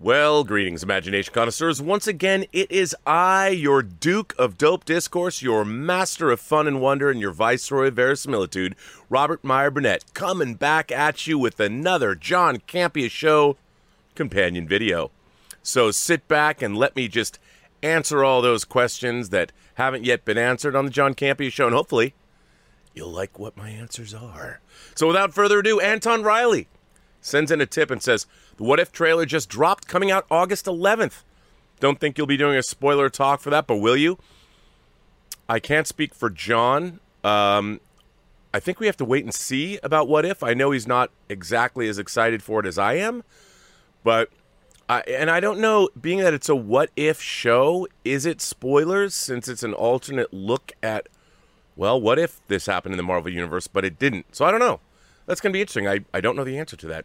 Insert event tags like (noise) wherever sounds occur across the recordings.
Well, greetings, imagination connoisseurs. Once again, it is I, your Duke of Dope Discourse, your master of fun and wonder, and your viceroy of verisimilitude, Robert Meyer Burnett, coming back at you with another John Campea Show companion video. So sit back and let me just answer all those questions that haven't yet been answered on the John Campea Show, and hopefully you'll like what my answers are. So without further ado, Anton Riley sends in a tip and says, The What If trailer just dropped, coming out August 11th. Don't think you'll be doing a spoiler talk for that, but will you? I can't speak for John. Um, I think we have to wait and see about What If. I know he's not exactly as excited for it as I am, but. And I don't know, being that it's a what if show, is it spoilers since it's an alternate look at, well, what if this happened in the Marvel Universe, but it didn't? So I don't know. That's going to be interesting. I, I don't know the answer to that.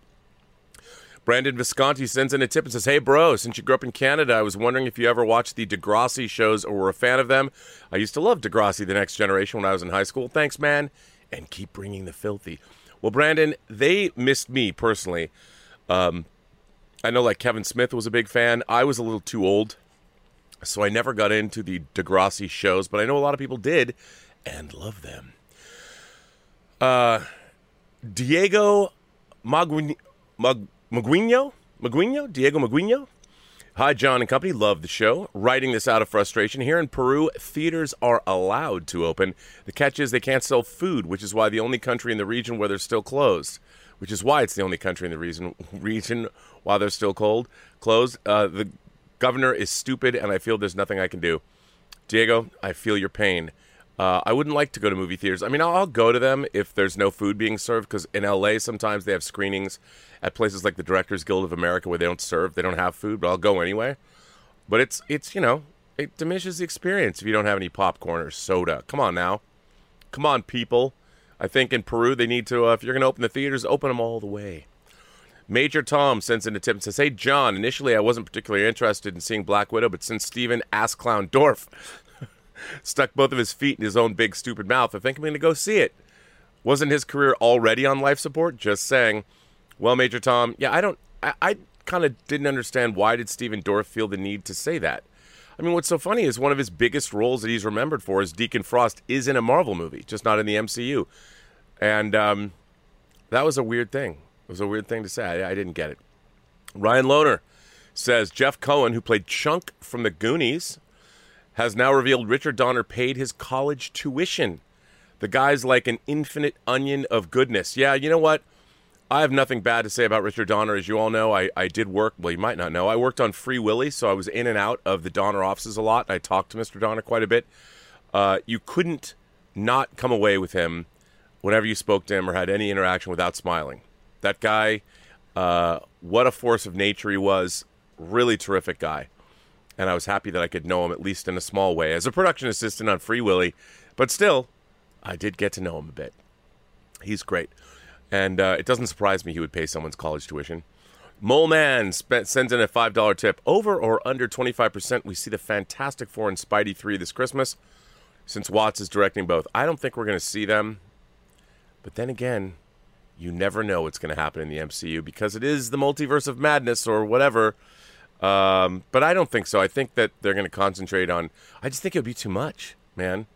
Brandon Visconti sends in a tip and says, Hey, bro, since you grew up in Canada, I was wondering if you ever watched the Degrassi shows or were a fan of them. I used to love Degrassi, The Next Generation, when I was in high school. Thanks, man. And keep bringing the filthy. Well, Brandon, they missed me personally. Um, I know, like, Kevin Smith was a big fan. I was a little too old, so I never got into the Degrassi shows, but I know a lot of people did and love them. Uh, Diego Maguino. Mag- Maguino? Maguino? Diego Maguino? Hi, John and company. Love the show. Writing this out of frustration. Here in Peru, theaters are allowed to open. The catch is they can't sell food, which is why the only country in the region where they're still closed, which is why it's the only country in the region, (laughs) region while they're still cold, closed. Uh, the governor is stupid, and I feel there's nothing I can do. Diego, I feel your pain. Uh, I wouldn't like to go to movie theaters. I mean, I'll, go to them if there's no food being served, because in LA, sometimes they have screenings at places like the Directors Guild of America where they don't serve, they don't have food, but I'll go anyway. But it's it's you know it diminishes the experience if you don't have any popcorn or soda. Come on now, come on people. I think in Peru they need to uh, if you're going to open the theaters, open them all the way. Major Tom sends in a tip and says, "Hey John, initially I wasn't particularly interested in seeing Black Widow, but since Steven Ass Clown Dorf stuck both of his feet in his own big stupid mouth, I think I'm going to go see it." Wasn't his career already on life support? Just saying. Well, Major Tom, yeah, I don't, I, I kind of didn't understand why did Stephen Dorff feel the need to say that. I mean, what's so funny is one of his biggest roles that he's remembered for is Deacon Frost is in a Marvel movie, just not in the MCU, and um, that was a weird thing. It was a weird thing to say. I, I didn't get it. Ryan Lohner says Jeff Cohen, who played Chunk from the Goonies, has now revealed Richard Donner paid his college tuition. The guy's like an infinite onion of goodness. Yeah, you know what? I have nothing bad to say about Richard Donner. As you all know, I, I did work, well, you might not know, I worked on Free Willy, so I was in and out of the Donner offices a lot. I talked to Mr. Donner quite a bit. Uh, you couldn't not come away with him whenever you spoke to him or had any interaction without smiling. That guy, uh, what a force of nature he was. Really terrific guy. And I was happy that I could know him at least in a small way as a production assistant on Free Willy. But still, I did get to know him a bit. He's great. And uh, it doesn't surprise me he would pay someone's college tuition. Mole Man spent, sends in a $5 tip. Over or under 25%, we see the Fantastic Four and Spidey 3 this Christmas, since Watts is directing both. I don't think we're going to see them. But then again, you never know what's going to happen in the MCU because it is the multiverse of madness or whatever. Um, but I don't think so. I think that they're going to concentrate on. I just think it would be too much, man.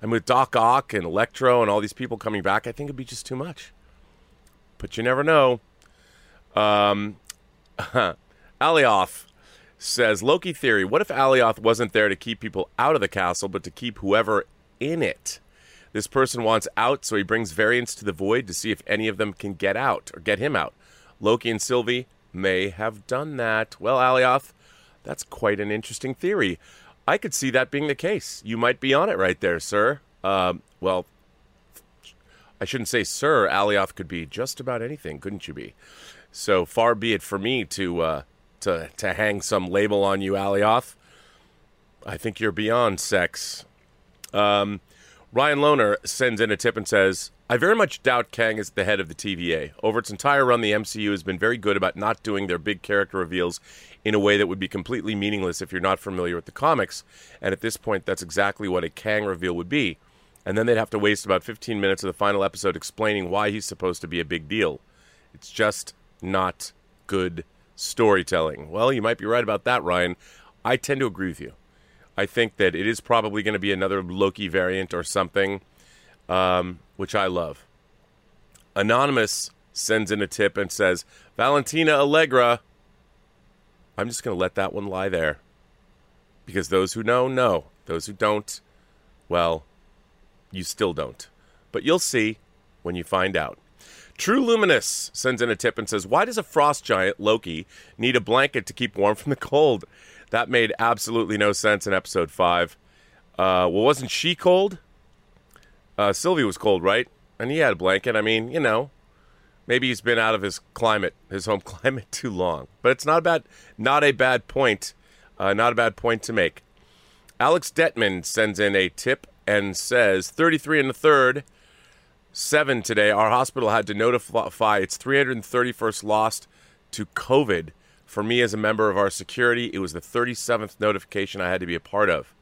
And with Doc Ock and Electro and all these people coming back, I think it'd be just too much but you never know. Um, (laughs) Alioth says Loki theory. What if Alioth wasn't there to keep people out of the castle, but to keep whoever in it? This person wants out, so he brings variants to the void to see if any of them can get out or get him out. Loki and Sylvie may have done that. Well, Alioth, that's quite an interesting theory. I could see that being the case. You might be on it right there, sir. Um, well, I shouldn't say sir. Alioth could be just about anything, couldn't you be? So far be it for me to uh, to to hang some label on you, Alioth. I think you're beyond sex. Um, Ryan Lohner sends in a tip and says, I very much doubt Kang is the head of the TVA. Over its entire run, the MCU has been very good about not doing their big character reveals in a way that would be completely meaningless if you're not familiar with the comics. And at this point, that's exactly what a Kang reveal would be and then they'd have to waste about 15 minutes of the final episode explaining why he's supposed to be a big deal. It's just not good storytelling. Well, you might be right about that, Ryan. I tend to agree with you. I think that it is probably going to be another Loki variant or something, um, which I love. Anonymous sends in a tip and says, Valentina Allegra. I'm just going to let that one lie there. Because those who know, know. Those who don't, well, you still don't. But you'll see when you find out. True Luminous sends in a tip and says, Why does a frost giant, Loki, need a blanket to keep warm from the cold? That made absolutely no sense in episode 5. Uh, well, wasn't she cold? Uh, Sylvie was cold, right? And he had a blanket. I mean, you know, maybe he's been out of his climate, his home (laughs) climate, too long. But it's not a bad, not a bad point. Uh, not a bad point to make. Alex Detman sends in a tip and says 33 and the third, seven today. Our hospital had to notify its 331st lost to COVID. For me, as a member of our security, it was the 37th notification I had to be a part of.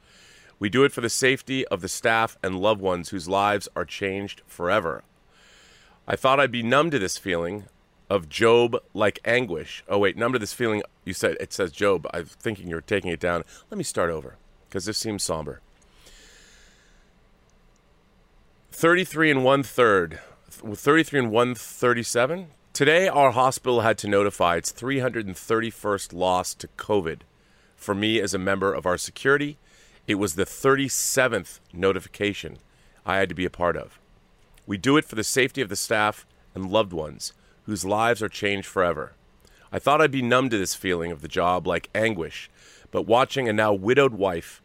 We do it for the safety of the staff and loved ones whose lives are changed forever. I thought I'd be numb to this feeling of Job like anguish. Oh, wait, numb to this feeling. You said it says Job. I'm thinking you're taking it down. Let me start over because this seems somber. 33 and one third, 33 and 137. Today, our hospital had to notify its 331st loss to COVID. For me, as a member of our security, it was the 37th notification I had to be a part of. We do it for the safety of the staff and loved ones whose lives are changed forever. I thought I'd be numb to this feeling of the job like anguish, but watching a now widowed wife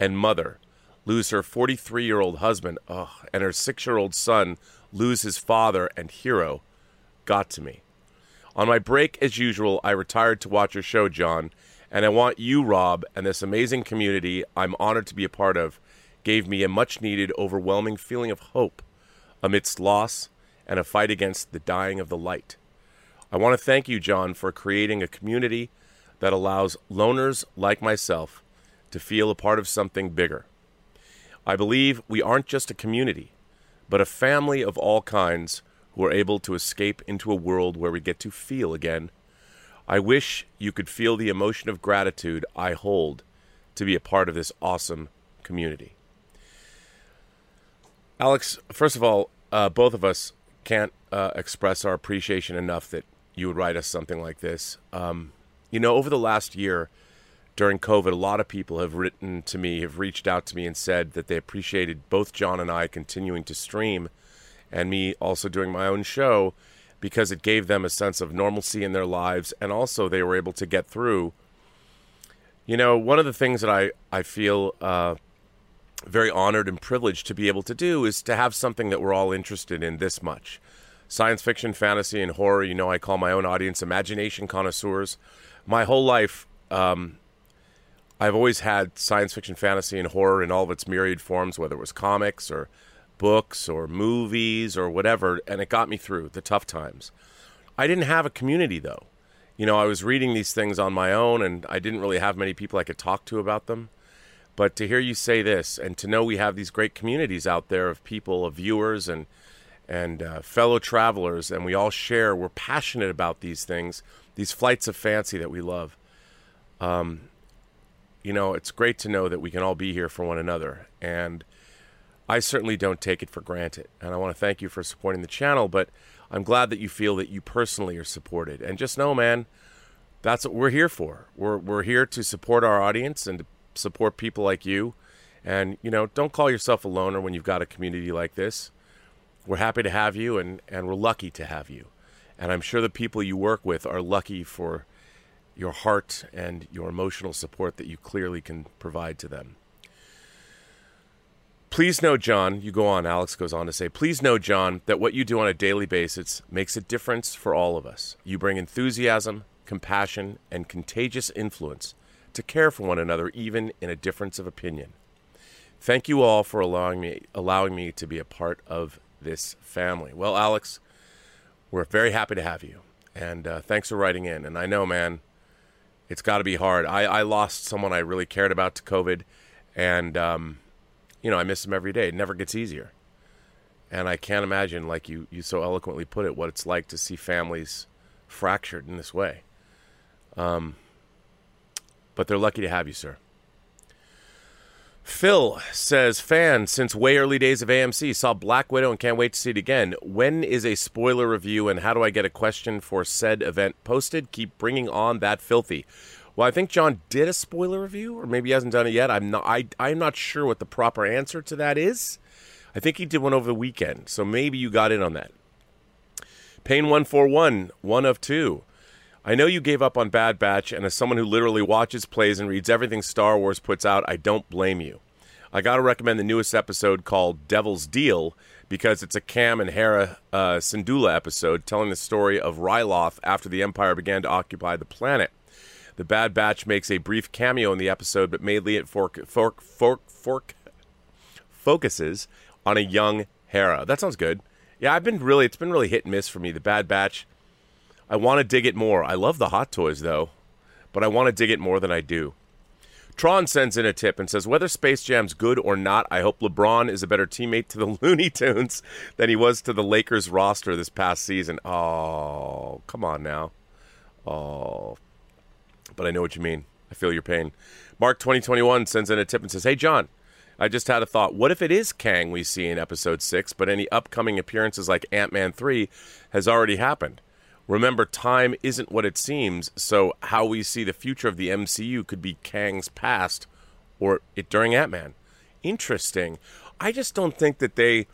and mother lose her 43 year old husband ugh, and her six year old son lose his father and hero got to me. On my break, as usual, I retired to watch your show, John, and I want you, Rob, and this amazing community I'm honored to be a part of, gave me a much needed, overwhelming feeling of hope amidst loss and a fight against the dying of the light. I want to thank you, John, for creating a community that allows loners like myself to feel a part of something bigger. I believe we aren't just a community, but a family of all kinds who are able to escape into a world where we get to feel again. I wish you could feel the emotion of gratitude I hold to be a part of this awesome community. Alex, first of all, uh, both of us can't uh, express our appreciation enough that you would write us something like this. Um, you know, over the last year during COVID, a lot of people have written to me, have reached out to me, and said that they appreciated both John and I continuing to stream and me also doing my own show because it gave them a sense of normalcy in their lives and also they were able to get through. You know, one of the things that I, I feel uh, very honored and privileged to be able to do is to have something that we're all interested in this much science fiction, fantasy, and horror. You know, I call my own audience imagination connoisseurs. My whole life, um, I've always had science fiction, fantasy, and horror in all of its myriad forms, whether it was comics or books or movies or whatever, and it got me through the tough times. I didn't have a community, though. You know, I was reading these things on my own, and I didn't really have many people I could talk to about them. But to hear you say this, and to know we have these great communities out there of people, of viewers, and and uh, fellow travelers, and we all share. We're passionate about these things, these flights of fancy that we love. Um, you know, it's great to know that we can all be here for one another, and I certainly don't take it for granted. And I want to thank you for supporting the channel, but I'm glad that you feel that you personally are supported. And just know, man, that's what we're here for. We're we're here to support our audience and to support people like you. And you know, don't call yourself a loner when you've got a community like this we're happy to have you and, and we're lucky to have you. And I'm sure the people you work with are lucky for your heart and your emotional support that you clearly can provide to them. Please know, John, you go on, Alex goes on to say, please know, John, that what you do on a daily basis makes a difference for all of us. You bring enthusiasm, compassion, and contagious influence to care for one another, even in a difference of opinion. Thank you all for allowing me, allowing me to be a part of this family. Well, Alex, we're very happy to have you. And uh, thanks for writing in. And I know, man, it's got to be hard. I, I lost someone I really cared about to COVID. And, um, you know, I miss him every day. It never gets easier. And I can't imagine, like you, you so eloquently put it, what it's like to see families fractured in this way. Um, but they're lucky to have you, sir. Phil says, fan since way early days of AMC saw Black Widow and can't wait to see it again. When is a spoiler review and how do I get a question for said event posted? Keep bringing on that filthy. Well, I think John did a spoiler review, or maybe he hasn't done it yet. I'm not. I, I'm not sure what the proper answer to that is. I think he did one over the weekend, so maybe you got in on that. Pain one four one, one of two. I know you gave up on Bad Batch, and as someone who literally watches, plays, and reads everything Star Wars puts out, I don't blame you. I got to recommend the newest episode called Devil's Deal because it's a Cham and Hera uh, Syndulla episode telling the story of Ryloth after the Empire began to occupy the planet. The Bad Batch makes a brief cameo in the episode, but mainly it fork, fork, fork, fork, focuses on a young Hera. That sounds good. Yeah, I've been really, it's been really hit and miss for me. The Bad Batch I want to dig it more. I love the hot toys, though, but I want to dig it more than I do. Tron sends in a tip and says, Whether Space Jam's good or not, I hope LeBron is a better teammate to the (laughs) Looney Tunes than he was to the Lakers roster this past season. Oh, come on now. Oh, but I know what you mean. I feel your pain. Mark 2021 sends in a tip and says, Hey, John, I just had a thought. What if it is Kang we see in episode 6, but any upcoming appearances like Ant Man 3 has already happened? Remember, time isn't what it seems, so how we see the future of the MCU could be Kang's past or it during Ant Man. Interesting. I just don't think that they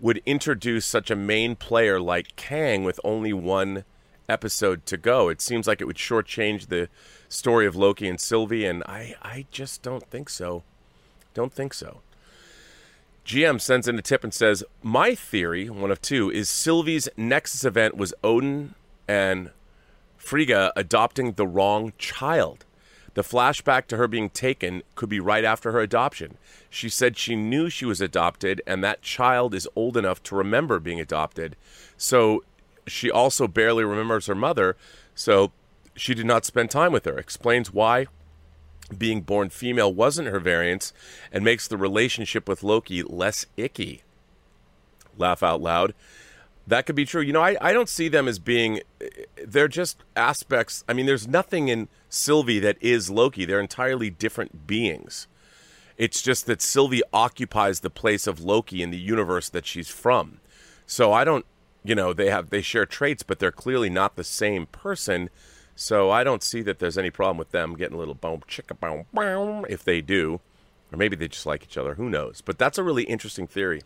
would introduce such a main player like Kang with only one episode to go. It seems like it would shortchange the story of Loki and Sylvie, and I, I just don't think so. Don't think so. GM sends in a tip and says, My theory, one of two, is Sylvie's Nexus event was Odin and Frigga adopting the wrong child. The flashback to her being taken could be right after her adoption. She said she knew she was adopted, and that child is old enough to remember being adopted. So she also barely remembers her mother, so she did not spend time with her. Explains why being born female wasn't her variance and makes the relationship with Loki less icky. Laugh out loud that could be true. You know, I, I don't see them as being, they're just aspects. I mean, there's nothing in Sylvie that is Loki. They're entirely different beings. It's just that Sylvie occupies the place of Loki in the universe that she's from. So I don't, you know, they have, they share traits, but they're clearly not the same person. So I don't see that there's any problem with them getting a little boom, chicka boom, boom, if they do. Or maybe they just like each other. Who knows? But that's a really interesting theory.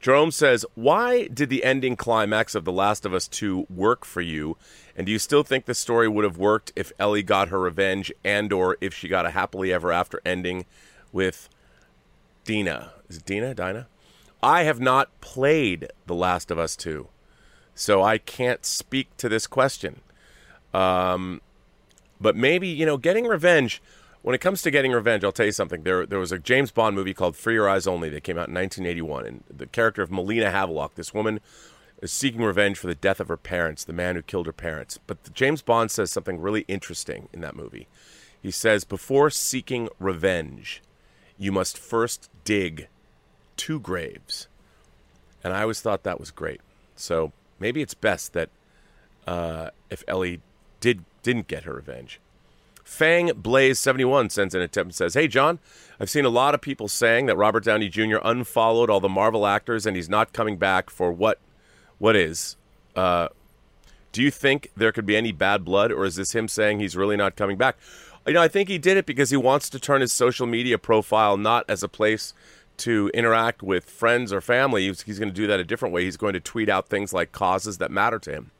Jerome says, Why did the ending climax of The Last of Us 2 work for you? And do you still think the story would have worked if Ellie got her revenge and or if she got a happily ever after ending with Dina? Is it Dina? Dinah? I have not played The Last of Us 2, so I can't speak to this question. Um, but maybe, you know, getting revenge – when it comes to getting revenge, I'll tell you something. There, there was a James Bond movie called For Your Eyes Only that came out in 1981, and the character of Melina Havelock, this woman, is seeking revenge for the death of her parents, the man who killed her parents. But James Bond says something really interesting in that movie. He says, before seeking revenge, you must first dig two graves. And I always thought that was great. So maybe it's best that uh, if Ellie did didn't get her revenge. Fang Blaze 71 sends in a tip and says, Hey, John, I've seen a lot of people saying that Robert Downey Jr. unfollowed all the Marvel actors and he's not coming back for what what is. Uh, do you think there could be any bad blood, or is this him saying he's really not coming back? You know, I think he did it because he wants to turn his social media profile not as a place to interact with friends or family. He's, he's going to do that a different way. He's going to tweet out things like causes that matter to him.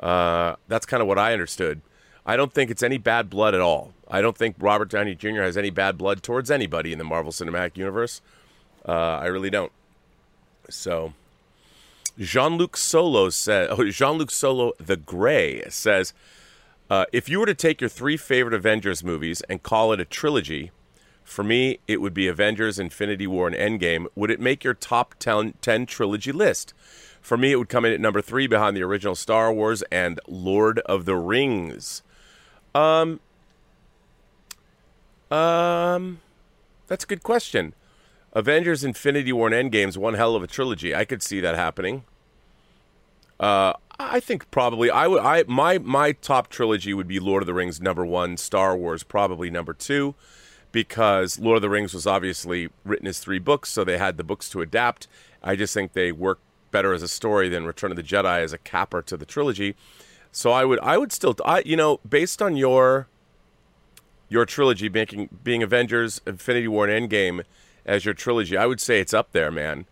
Uh, that's kind of what I understood. I don't think it's any bad blood at all. I don't think Robert Downey Jr. has any bad blood towards anybody in the Marvel Cinematic Universe. Uh, I really don't. So, Jean Luc Solo said, (laughs) oh, Jean Luc Solo the Gray says, uh, if you were to take your three favorite Avengers movies and call it a trilogy, for me, it would be Avengers, Infinity War, and Endgame. Would it make your top 10, 10 trilogy list? For me, it would come in at number three behind the original Star Wars and Lord of the Rings. Um, um, that's a good question. Avengers: Infinity War and Endgame's one hell of a trilogy. I could see that happening. Uh, I think probably I would. I my my top trilogy would be Lord of the Rings number one, Star Wars probably number two, because Lord of the Rings was obviously written as three books, so they had the books to adapt. I just think they work better as a story than Return of the Jedi as a capper to the trilogy. So I would I would still I you know based on your your trilogy making being Avengers, Infinity War, and Endgame as your trilogy, I would say it's up there, man.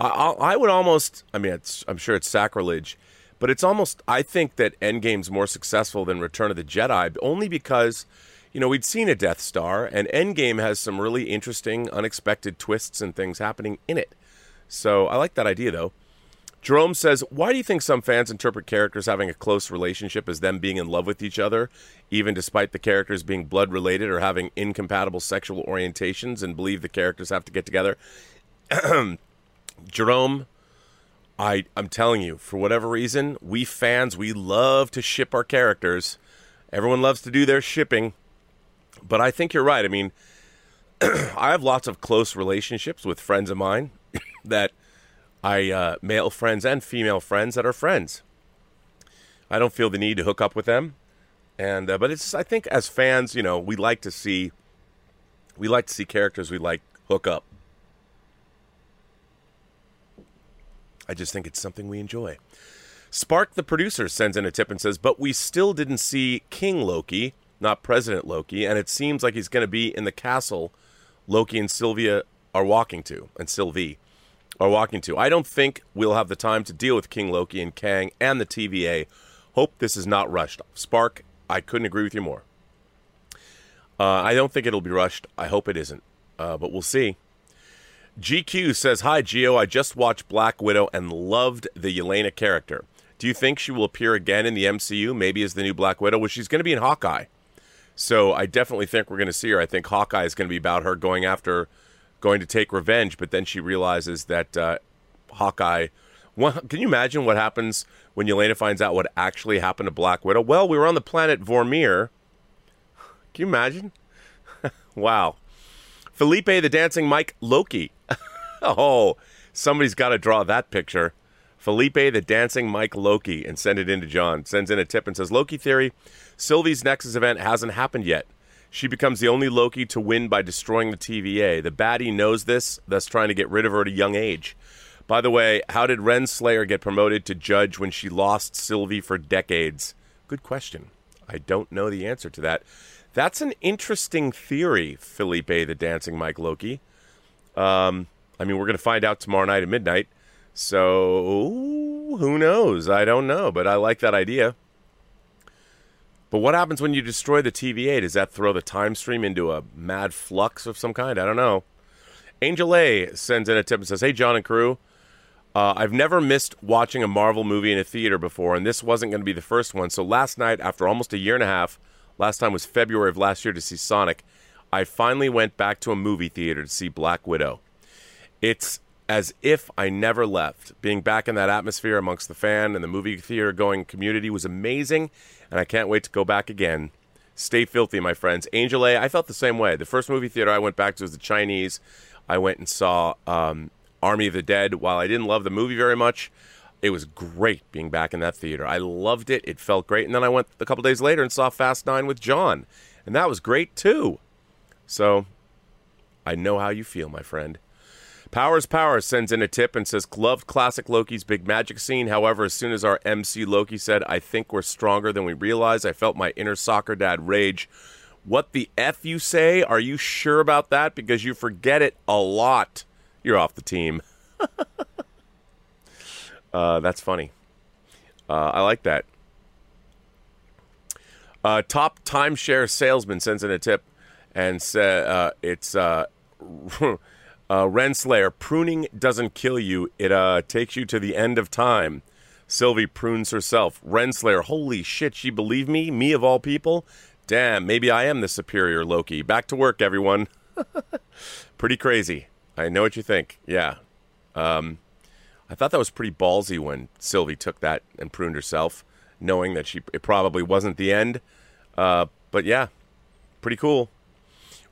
I, I would almost I mean I'm sure it's sacrilege, but it's almost I think that Endgame's more successful than Return of the Jedi only because you know we'd seen a Death Star and Endgame has some really interesting, unexpected twists and things happening in it. So I like that idea though. Jerome says, Why do you think some fans interpret characters having a close relationship as them being in love with each other, even despite the characters being blood related or having incompatible sexual orientations and believe the characters have to get together? (clears throat) Jerome, I, I'm telling you, for whatever reason, we fans, we love to ship our characters. Everyone loves to do their shipping. But I think you're right. I mean, (clears throat) I have lots of close relationships with friends of mine (coughs) that I uh, male friends and female friends that are friends. I don't feel the need to hook up with them, and uh, but it's I think as fans, you know, we like to see we like to see characters we like hook up. I just think it's something we enjoy. Spark, the producer, sends in a tip and says, But we still didn't see King Loki, not President Loki, and it seems like he's going to be in the castle Loki and Sylvia are walking to, and Sylvie are walking to. I don't think we'll have the time to deal with King Loki and Kang and the TVA. Hope this is not rushed. Spark, I couldn't agree with you more. Uh, I don't think it'll be rushed. I hope it isn't, uh, but we'll see. GQ says, Hi, Geo. I just watched Black Widow and loved the Yelena character. Do you think she will appear again in the MCU, maybe as the new Black Widow? Well, she's going to be in Hawkeye. So I definitely think we're going to see her. I think Hawkeye is going to be about her going after going to take revenge, but then she realizes that uh, Hawkeye. can you imagine what happens when Yelena finds out what actually happened to Black Widow? Well, we were on the planet Vormir. Can you imagine? (laughs) wow. Felipe the Dancing Mike Loki. (laughs) oh, somebody's got to draw that picture. Felipe the Dancing Mike Loki and send it in to John. Sends in a tip and says Loki theory Sylvie's Nexus event hasn't happened yet. She becomes the only Loki to win by destroying the TVA. The baddie knows this, thus trying to get rid of her at a young age. By the way, how did Renslayer get promoted to judge when she lost Sylvie for decades? Good question. I don't know the answer to that. That's an interesting theory, Felipe the Dancing Mike Loki. Um, I mean, we're going to find out tomorrow night at midnight. So, who knows? I don't know, but I like that idea. But what happens when you destroy the TVA? Does that throw the time stream into a mad flux of some kind? I don't know. Angel A sends in a tip and says, Hey, John and crew. Uh, I've never missed watching a Marvel movie in a theater before, and this wasn't going to be the first one. So last night, after almost a year and a half, last time was February of last year to see Sonic, I finally went back to a movie theater to see Black Widow. It's as if I never left. Being back in that atmosphere amongst the fan and the movie theater going community was amazing, and I can't wait to go back again. Stay filthy, my friends. Angel A, I felt the same way. The first movie theater I went back to was the Chinese. I went and saw um, Army of the Dead. While I didn't love the movie very much, it was great being back in that theater. I loved it. It felt great. And then I went a couple days later and saw Fast Nine with John, and that was great too. So I know how you feel, my friend. Powers Power sends in a tip and says, Loved classic Loki's big magic scene. However, as soon as our MC Loki said, I think we're stronger than we realize, I felt my inner soccer dad rage. What the F you say? Are you sure about that? Because you forget it a lot. You're off the team. (laughs) uh, that's funny. Uh, I like that. Uh, top timeshare salesman sends in a tip and said uh, it's (laughs) uh, Renslayer, pruning doesn't kill you. It uh, takes you to the end of time. Sylvie prunes herself. Renslayer, holy shit, she believed me? Me of all people? Damn, maybe I am the superior Loki. Back to work, everyone. (laughs) pretty crazy. I know what you think. Yeah. Um, I thought that was pretty ballsy when Sylvie took that and pruned herself, knowing that she it probably wasn't the end. Uh, but yeah, pretty cool.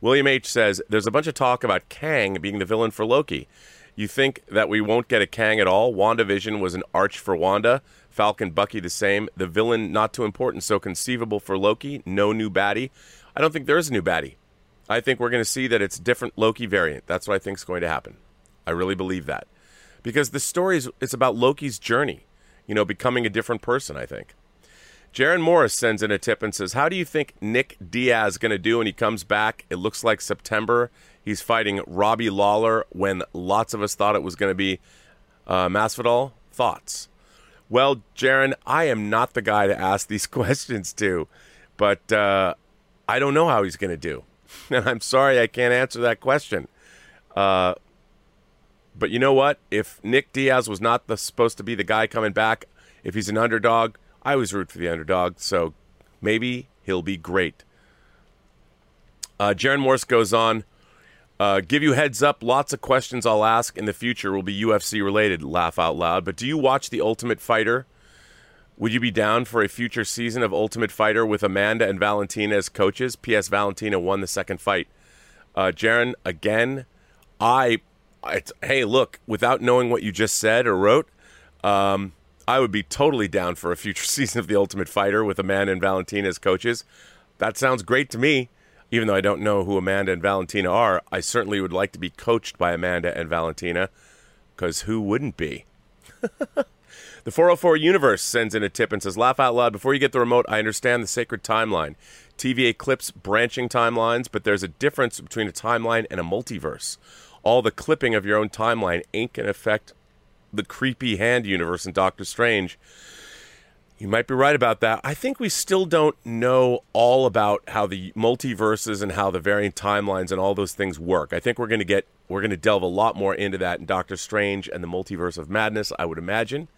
William H. says there's a bunch of talk about Kang being the villain for Loki. You think that we won't get a Kang at all? WandaVision was an arch for Wanda. Falcon, Bucky, the same. The villain, not too important, so conceivable for Loki. No new baddie. I don't think there is a new baddie. I think we're going to see that it's different Loki variant. That's what I think is going to happen. I really believe that. Because the story is it's about Loki's journey, you know, becoming a different person, I think. Jaron Morris sends in a tip and says, How do you think Nick Diaz going to do when he comes back? It looks like September. He's fighting Robbie Lawler when lots of us thought it was going to be uh, Masvidal. Thoughts? Well, Jaron, I am not the guy to ask these (laughs) questions to, but uh, I don't know how he's going to do. (laughs) And I'm sorry I can't answer that question. Uh, but you know what? If Nick Diaz was not the, supposed to be the guy coming back, if he's an underdog, I always root for the underdog. So maybe he'll be great. Uh, Jaron Morse goes on. Uh, give you heads up. Lots of questions I'll ask in the future will be UFC related. Laugh out loud. But do you watch The Ultimate Fighter? Would you be down for a future season of Ultimate Fighter with Amanda and Valentina as coaches? P.S. Valentina won the second fight. Uh, Jaron, again, I hey, look, without knowing what you just said or wrote, um, I would be totally down for a future (laughs) season of The Ultimate Fighter with Amanda and Valentina as coaches. That sounds great to me. Even though I don't know who Amanda and Valentina are, I certainly would like to be coached by Amanda and Valentina, because who wouldn't be? (laughs) the 404 Universe sends in a tip and says, Laugh out loud. Before you get the remote, I understand the sacred timeline. TVA clips branching timelines, but there's a difference between a timeline and a multiverse all the clipping of your own timeline ain't going to affect the creepy hand universe in Doctor Strange. You might be right about that. I think we still don't know all about how the multiverses and how the varying timelines and all those things work. I think we're going to get we're going to delve a lot more into that in Doctor Strange and the Multiverse of Madness, I would imagine.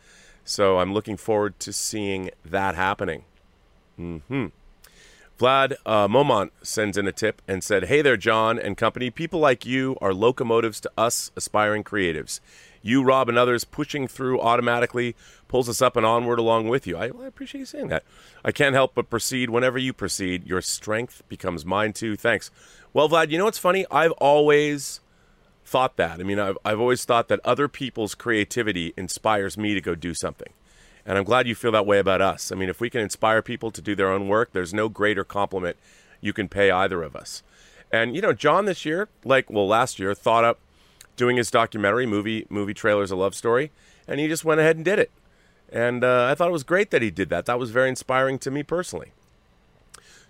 So I'm looking forward to seeing that happening. Mhm. Vlad uh, Momont sends in a tip and said, Hey there, John and company. People like you are locomotives to us aspiring creatives. You, Rob, and others pushing through automatically pulls us up and onward along with you. I, I appreciate you saying that. I can't help but proceed whenever you proceed. Your strength becomes mine too. Thanks. Well, Vlad, you know what's funny? I've always thought that. I mean, I've, I've always thought that other people's creativity inspires me to go do something. And I'm glad you feel that way about us. I mean, if we can inspire people to do their own work, there's no greater compliment you can pay either of us. And you know, John this year, like well last year, thought up doing his documentary movie movie trailers a love story, and he just went ahead and did it. And uh, I thought it was great that he did that. That was very inspiring to me personally.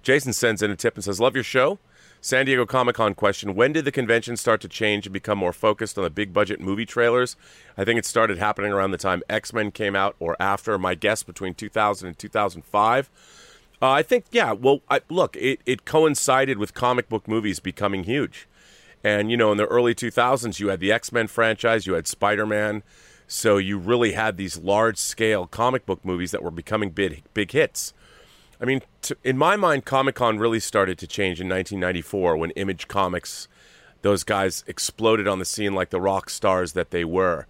Jason sends in a tip and says, "Love your show." San Diego Comic Con question When did the convention start to change and become more focused on the big budget movie trailers? I think it started happening around the time X Men came out or after, my guess between 2000 and 2005. Uh, I think, yeah, well, I, look, it, it coincided with comic book movies becoming huge. And, you know, in the early 2000s, you had the X Men franchise, you had Spider Man. So you really had these large scale comic book movies that were becoming big, big hits. I mean, to, in my mind, Comic Con really started to change in 1994 when Image Comics, those guys exploded on the scene like the rock stars that they were.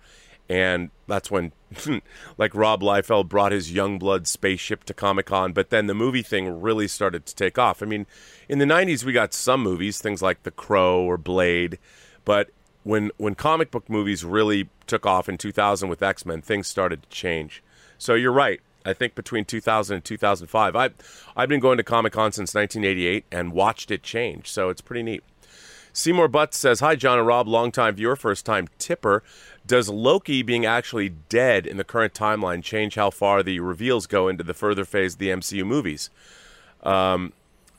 And that's when, (laughs) like, Rob Liefeld brought his Youngblood spaceship to Comic Con, but then the movie thing really started to take off. I mean, in the 90s, we got some movies, things like The Crow or Blade, but when, when comic book movies really took off in 2000 with X Men, things started to change. So you're right. I think between 2000 and 2005. I've, I've been going to Comic Con since 1988 and watched it change, so it's pretty neat. Seymour Butts says, Hi, John and Rob, longtime viewer, first time tipper. Does Loki being actually dead in the current timeline change how far the reveals go into the further phase of the MCU movies? Um,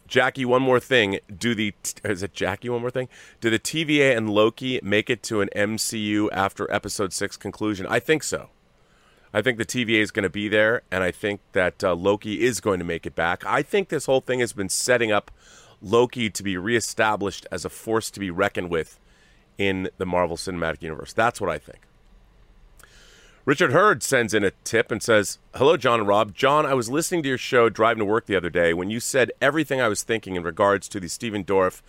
Jackie, one more thing. Do the is it Jackie? One more thing. Do the TVA and Loki make it to an MCU after Episode Six conclusion? I think so. I think the TVA is going to be there, and I think that uh, Loki is going to make it back. I think this whole thing has been setting up Loki to be reestablished as a force to be reckoned with in the Marvel Cinematic Universe. That's what I think. Richard Hurd sends in a tip and says, Hello, John and Rob. John, I was listening to your show driving to work the other day when you said everything I was thinking in regards to the Stephen Dorff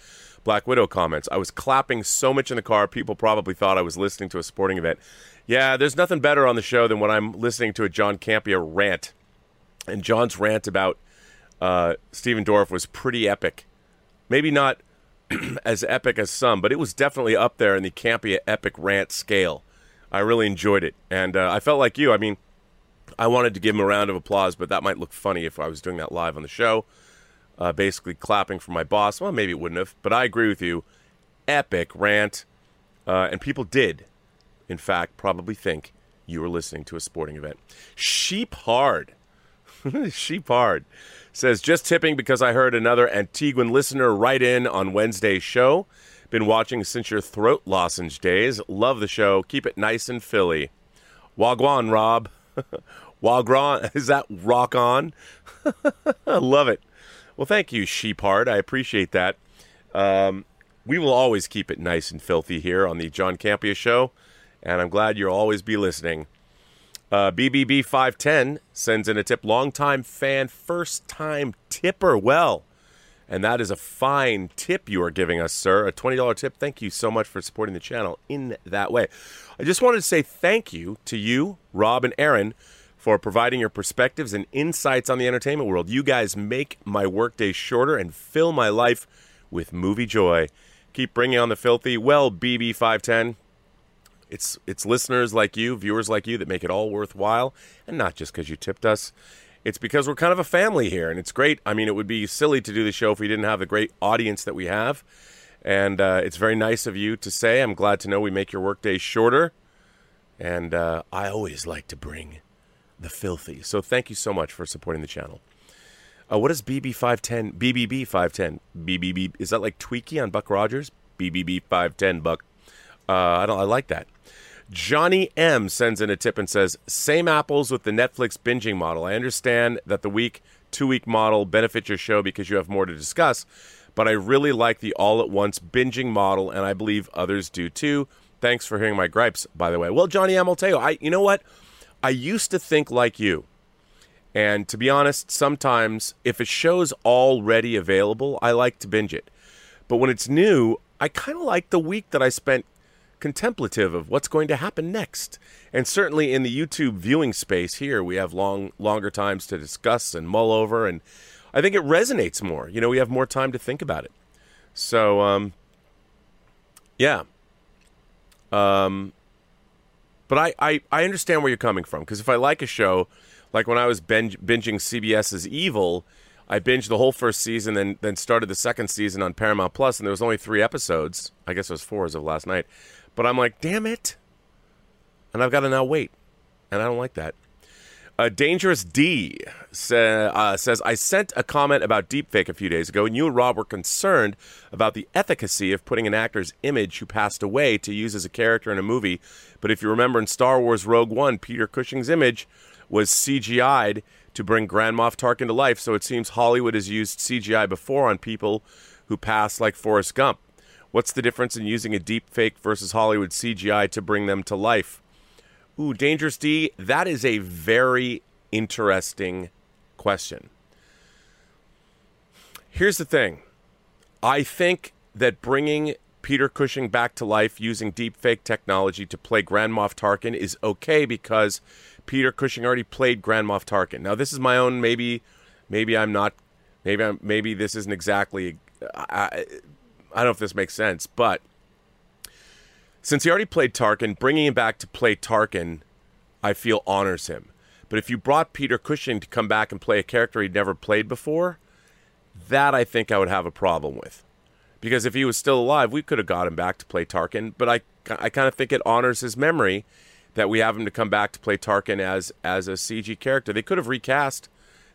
Black Widow comments. I was clapping so much in the car, people probably thought I was listening to a sporting event. Yeah, there's nothing better on the show than when I'm listening to a John Campea rant. And John's rant about uh, Stephen Dorff was pretty epic. Maybe not (clears throat) as epic as some, but it was definitely up there in the campy epic rant scale. I really enjoyed it, and uh, I felt like you. I mean, I wanted to give him a round of applause, but that might look funny if I was doing that live on the show. Uh, basically, clapping for my boss. Well, maybe it wouldn't have, but I agree with you. Epic rant, uh, and people did, in fact, probably think you were listening to a sporting event. Sheep hard, (laughs) sheep hard says just tipping because I heard another Antiguan listener write in on Wednesday's show. Been watching since your throat lozenge days. Love the show. Keep it nice and Philly. Wagwan, Rob. (laughs) Wagwan, (laughs) is that rock on? Love it. Well, thank you, Sheephard. I appreciate that. Um, we will always keep it nice and filthy here on the John Campea Show, and I'm glad you'll always be listening. Uh, BBB510 sends in a tip. Longtime fan, first time tipper. Well, and that is a fine tip you are giving us, sir. A $20 tip. Thank you so much for supporting the channel in that way. I just wanted to say thank you to you, Rob, and Aaron for providing your perspectives and insights on the entertainment world. You guys make my workday shorter and fill my life with movie joy. Keep bringing on the filthy. Well, BB510, it's it's listeners like you, viewers like you that make it all worthwhile, and not just because you tipped us. It's because we're kind of a family here, and it's great. I mean, it would be silly to do the show if we didn't have the great audience that we have, and uh, it's very nice of you to say. I'm glad to know we make your workday shorter, and uh, I always like to bring the filthy. So thank you so much for supporting the channel. Uh, what is BB510? BBB510. BBB. Is that like Twiki on Buck Rogers? BBB510 Buck. Uh, I don't. I like that. Johnny M sends in a tip and says, "Same apples with the Netflix binging model. I understand that the week, two week model benefits your show because you have more to discuss, but I really like the all at once binging model, and I believe others do too. Thanks for hearing my gripes, by the way. Well, Johnny M, I'll tell you, I you know what, I used to think like you." And to be honest, sometimes if a show's already available, I like to binge it. But when it's new, I kind of like the week that I spent contemplative of what's going to happen next. And certainly in the YouTube viewing space here, we have long longer times to discuss and mull over and I think it resonates more. You know, we have more time to think about it. So um yeah. Um but I, I, I understand where you're coming from because if I like a show, like when I was binge, binging CBS's Evil, I binged the whole first season, then then started the second season on Paramount Plus, and there was only three episodes. I guess it was four as of last night. But I'm like, damn it. And I've got to now wait. And I don't like that. Uh, Dangerous D uh, says, I sent a comment about deepfake a few days ago, and you and Rob were concerned about the efficacy of putting an actor's image who passed away to use as a character in a movie. But if you remember in Star Wars Rogue One, Peter Cushing's image was CGI'd to bring Grand Moff Tarkin to life, so it seems Hollywood has used CGI before on people who passed, like Forrest Gump. What's the difference in using a deep fake versus Hollywood CGI to bring them to life? Ooh, Dangerous D, that is a very interesting question. Here's the thing I think that bringing Peter Cushing back to life using deep fake technology to play Grand Moff Tarkin is okay because Peter Cushing already played Grand Moff Tarkin. Now, this is my own maybe, maybe I'm not, maybe I'm, maybe this isn't exactly. I, I don't know if this makes sense, but since he already played Tarkin, bringing him back to play Tarkin, I feel honors him. But if you brought Peter Cushing to come back and play a character he'd never played before, that I think I would have a problem with. Because if he was still alive, we could have got him back to play Tarkin. But I, I kind of think it honors his memory that we have him to come back to play Tarkin as as a CG character. They could have recast.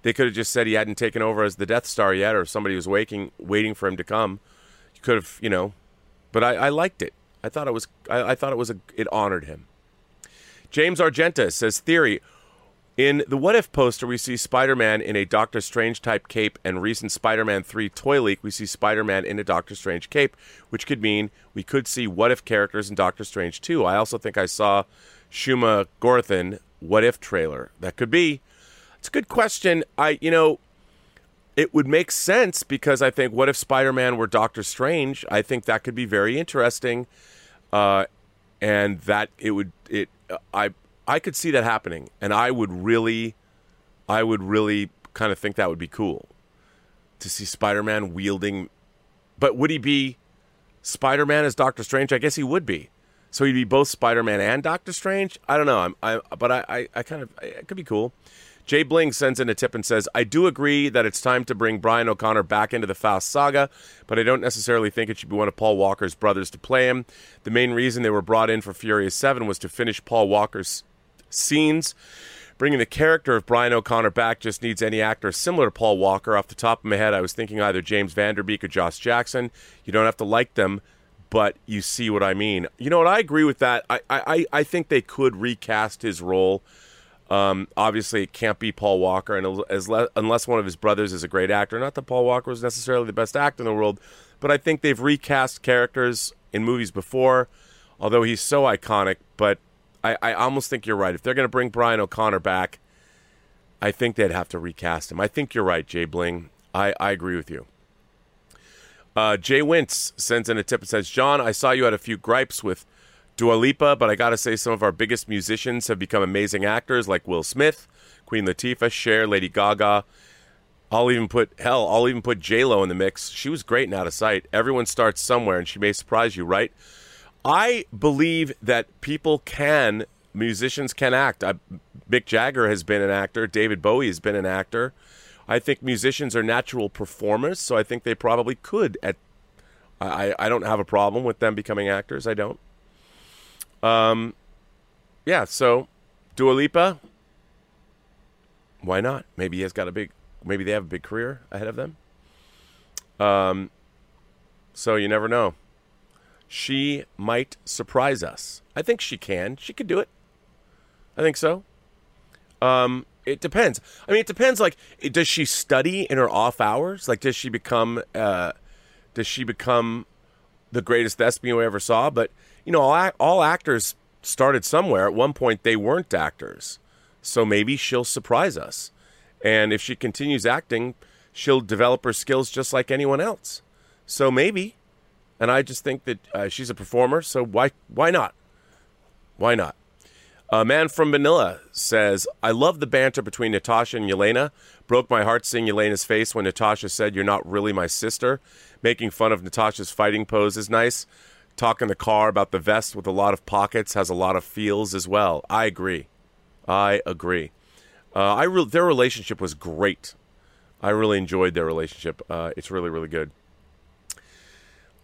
They could have just said he hadn't taken over as the Death Star yet, or somebody was waiting waiting for him to come could have, you know, but I, I liked it. I thought it was. I, I thought it was a. It honored him. James Argenta says theory. In the What If poster, we see Spider Man in a Doctor Strange type cape, and recent Spider Man 3 toy leak, we see Spider Man in a Doctor Strange cape, which could mean we could see What If characters in Doctor Strange 2. I also think I saw Shuma-Gorath in What If trailer. That could be. It's a good question. I, you know, it would make sense because I think what if Spider-Man were Doctor Strange? I think that could be very interesting, uh, and that it would it I I could see that happening, and I would really, I would really kind of think that would be cool to see Spider-Man wielding, but would he be Spider Man as Doctor Strange? I guess he would be. So he'd be both Spider Man and Doctor Strange. I don't know. I'm, I, but I, I, I kind of, it could be cool. Jay Bling sends in a tip and says, I do agree that it's time to bring Brian O'Conner back into the Fast saga, but I don't necessarily think it should be one of Paul Walker's brothers to play him. The main reason they were brought in for Furious 7 was to finish Paul Walker's scenes. Bringing the character of Brian O'Conner back just needs any actor similar to Paul Walker. Off the top of my head, I was thinking either James Van Der Beek or Josh Jackson. You don't have to like them, but you see what I mean. You know what? I agree with that. I, I, I think they could recast his role. Um, obviously, it can't be Paul Walker, and as le- unless one of his brothers is a great actor. Not that Paul Walker was necessarily the best actor in the world, but I think they've recast characters in movies before, although he's so iconic. But I, I almost think you're right. If they're going to bring Brian O'Conner back, I think they'd have to recast him. I think you're right, Jay Bling. I, I agree with you. Uh, Jay Wintz sends in a tip and says, John, I saw you had a few gripes with Dua Lipa, but I gotta say some of our biggest musicians have become amazing actors like Will Smith, Queen Latifah, Cher, Lady Gaga. I'll even put hell, I'll even put J Lo in the mix. She was great and out of sight. Everyone starts somewhere, and she may surprise you, right? I believe that people can, musicians can act. I, Mick Jagger has been an actor. David Bowie has been an actor. I think musicians are natural performers, so I think they probably could. At I, I don't have a problem with them becoming actors. I don't. Um, yeah. So, Dua Lipa. Why not? Maybe he has got a big. Maybe they have a big career ahead of them. Um. So you never know. She might surprise us. I think she can. She could do it. I think so. Um, it depends. I mean, it depends. Like, does she study in her off hours? Like, does she become? Uh, does she become the greatest thespian we ever saw? But you know, all, all actors started somewhere. At one point, they weren't actors. So maybe she'll surprise us. And if she continues acting, she'll develop her skills just like anyone else. So maybe. And I just think that uh, she's a performer. So why why not? Why not? A man from Manila says, I love the banter between Natasha and Yelena. Broke my heart seeing Yelena's face when Natasha said, You're not really my sister. Making fun of Natasha's fighting pose is nice talk in the car about the vest with a lot of pockets has a lot of feels as well. I agree. I agree. Uh, I re- their relationship was great. I really enjoyed their relationship. Uh, it's really really good.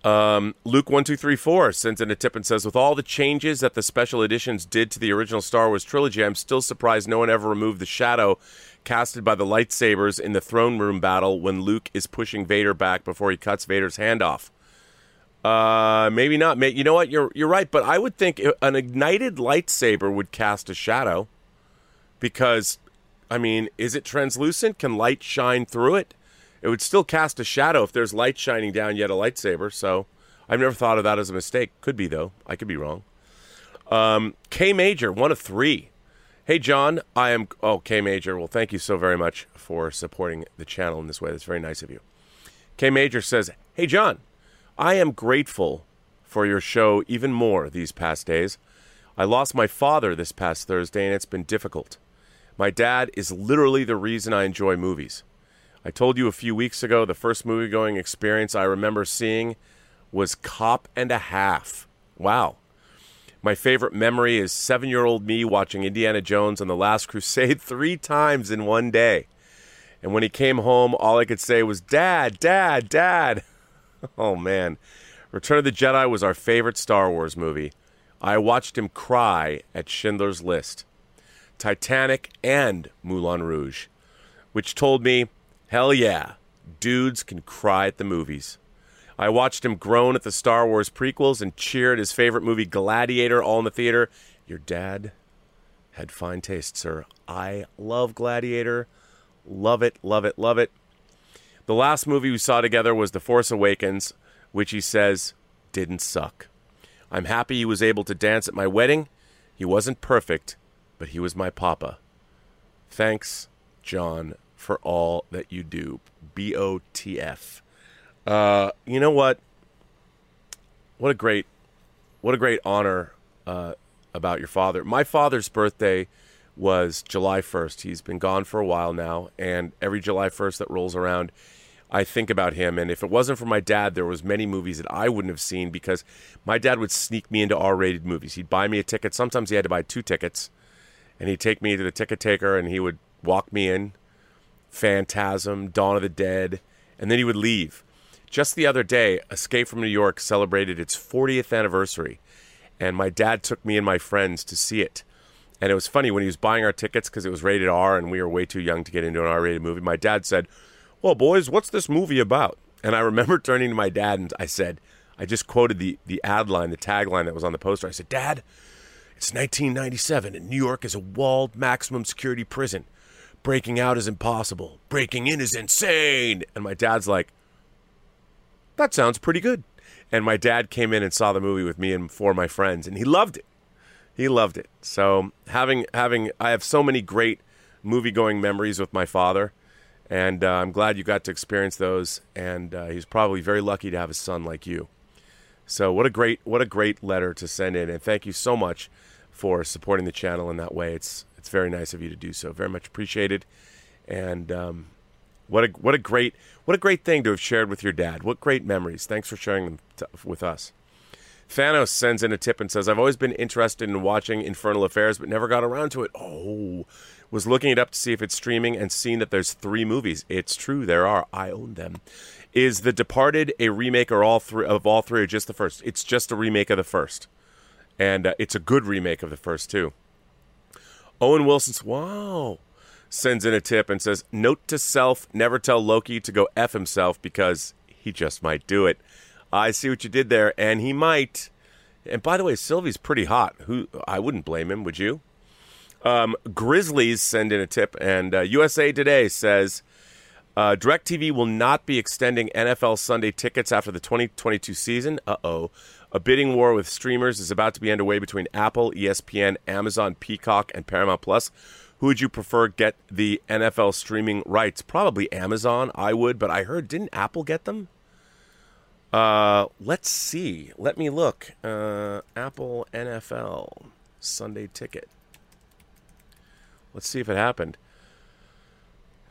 Um, Luke one two three four sends in a tip and says, with all the changes that the special editions did to the original Star Wars trilogy, I'm still surprised no one ever removed the shadow casted by the lightsabers in the throne room battle when Luke is pushing Vader back before he cuts Vader's hand off. Uh, maybe not. You know what? You're you're right, but I would think an ignited lightsaber would cast a shadow, because, I mean, is it translucent? Can light shine through it? It would still cast a shadow if there's light shining down yet a lightsaber. So, I've never thought of that as a mistake. Could be though. I could be wrong. Um, K Major, one of three. Hey John, I am. Oh, K Major. Well, thank you so very much for supporting the channel in this way. That's very nice of you. K Major says, Hey John. I am grateful for your show even more these past days. I lost my father this past Thursday, and it's been difficult. My dad is literally the reason I enjoy movies. I told you a few weeks ago the first movie going experience I remember seeing was Cop and a Half. Wow. My favorite memory is seven year old me watching Indiana Jones and The Last Crusade (laughs) three times in one day. And when he came home, all I could say was, Dad, Dad, Dad. (laughs) oh man, Return of the Jedi was our favorite Star Wars movie. I watched him cry at Schindler's List, Titanic, and Moulin Rouge, which told me, hell yeah, dudes can cry at the movies. I watched him groan at the Star Wars prequels and cheer at his favorite movie, Gladiator, all in the theater. Your dad had fine taste, sir. I love Gladiator. Love it, love it, love it. The last movie we saw together was The Force Awakens, which he says didn't suck. I'm happy he was able to dance at my wedding. He wasn't perfect, but he was my papa. Thanks, John, for all that you do. B O T F. Uh, you know what? What a great, what a great honor uh, about your father. My father's birthday was July 1st. He's been gone for a while now, and every July 1st that rolls around, I think about him. And if it wasn't for my dad, there was many movies that I wouldn't have seen because my dad would sneak me into R-rated movies. He'd buy me a ticket. Sometimes he had to buy two tickets, and he'd take me to the ticket taker, and he would walk me in. Phantasm, Dawn of the Dead, and then he would leave. Just the other day, Escape from New York celebrated its 40th anniversary, and my dad took me and my friends to see it. And it was funny when he was buying our tickets because it was rated R and we were way too young to get into an R rated movie. My dad said, Well, boys, what's this movie about? And I remember (laughs) turning to my dad and I said, I just quoted the, the ad line, the tagline that was on the poster. I said, Dad, it's 1997 and New York is a walled maximum security prison. Breaking out is impossible. Breaking in is insane. And my dad's like, That sounds pretty good. And my dad came in and saw the movie with me and four of my friends, and he loved it. He loved it. So having having I have so many great movie going memories with my father, and uh, I'm glad you got to experience those. And uh, he's probably very lucky to have a son like you. So what a great what a great letter to send in, and thank you so much for supporting the channel in that way. It's it's very nice of you to do so. Very much appreciated. And um, what a what a great what a great thing to have shared with your dad. What great memories. Thanks for sharing them to, with us. Thanos sends in a tip and says, I've always been interested in watching Infernal Affairs, but never got around to it. Oh, was looking it up to see if it's streaming and seeing that there's three movies. It's true, there are. I own them. Is The Departed a remake or all three of all three or just the first? It's just a remake of the first. And uh, it's a good remake of the first, too. Owen Wilson's, wow, sends in a tip and says, Note to self, never tell Loki to go F himself because he just might do it. I see what you did there, and he might. And by the way, Sylvie's pretty hot. Who I wouldn't blame him, would you? Um, Grizzlies send in a tip, and uh, USA Today says uh, DirecTV will not be extending NFL Sunday tickets after the 2022 season. Uh oh. A bidding war with streamers is about to be underway between Apple, ESPN, Amazon, Peacock, and Paramount Plus. Who would you prefer get the NFL streaming rights? Probably Amazon. I would, but I heard didn't Apple get them? Uh, let's see. Let me look. Uh, Apple NFL Sunday ticket. Let's see if it happened.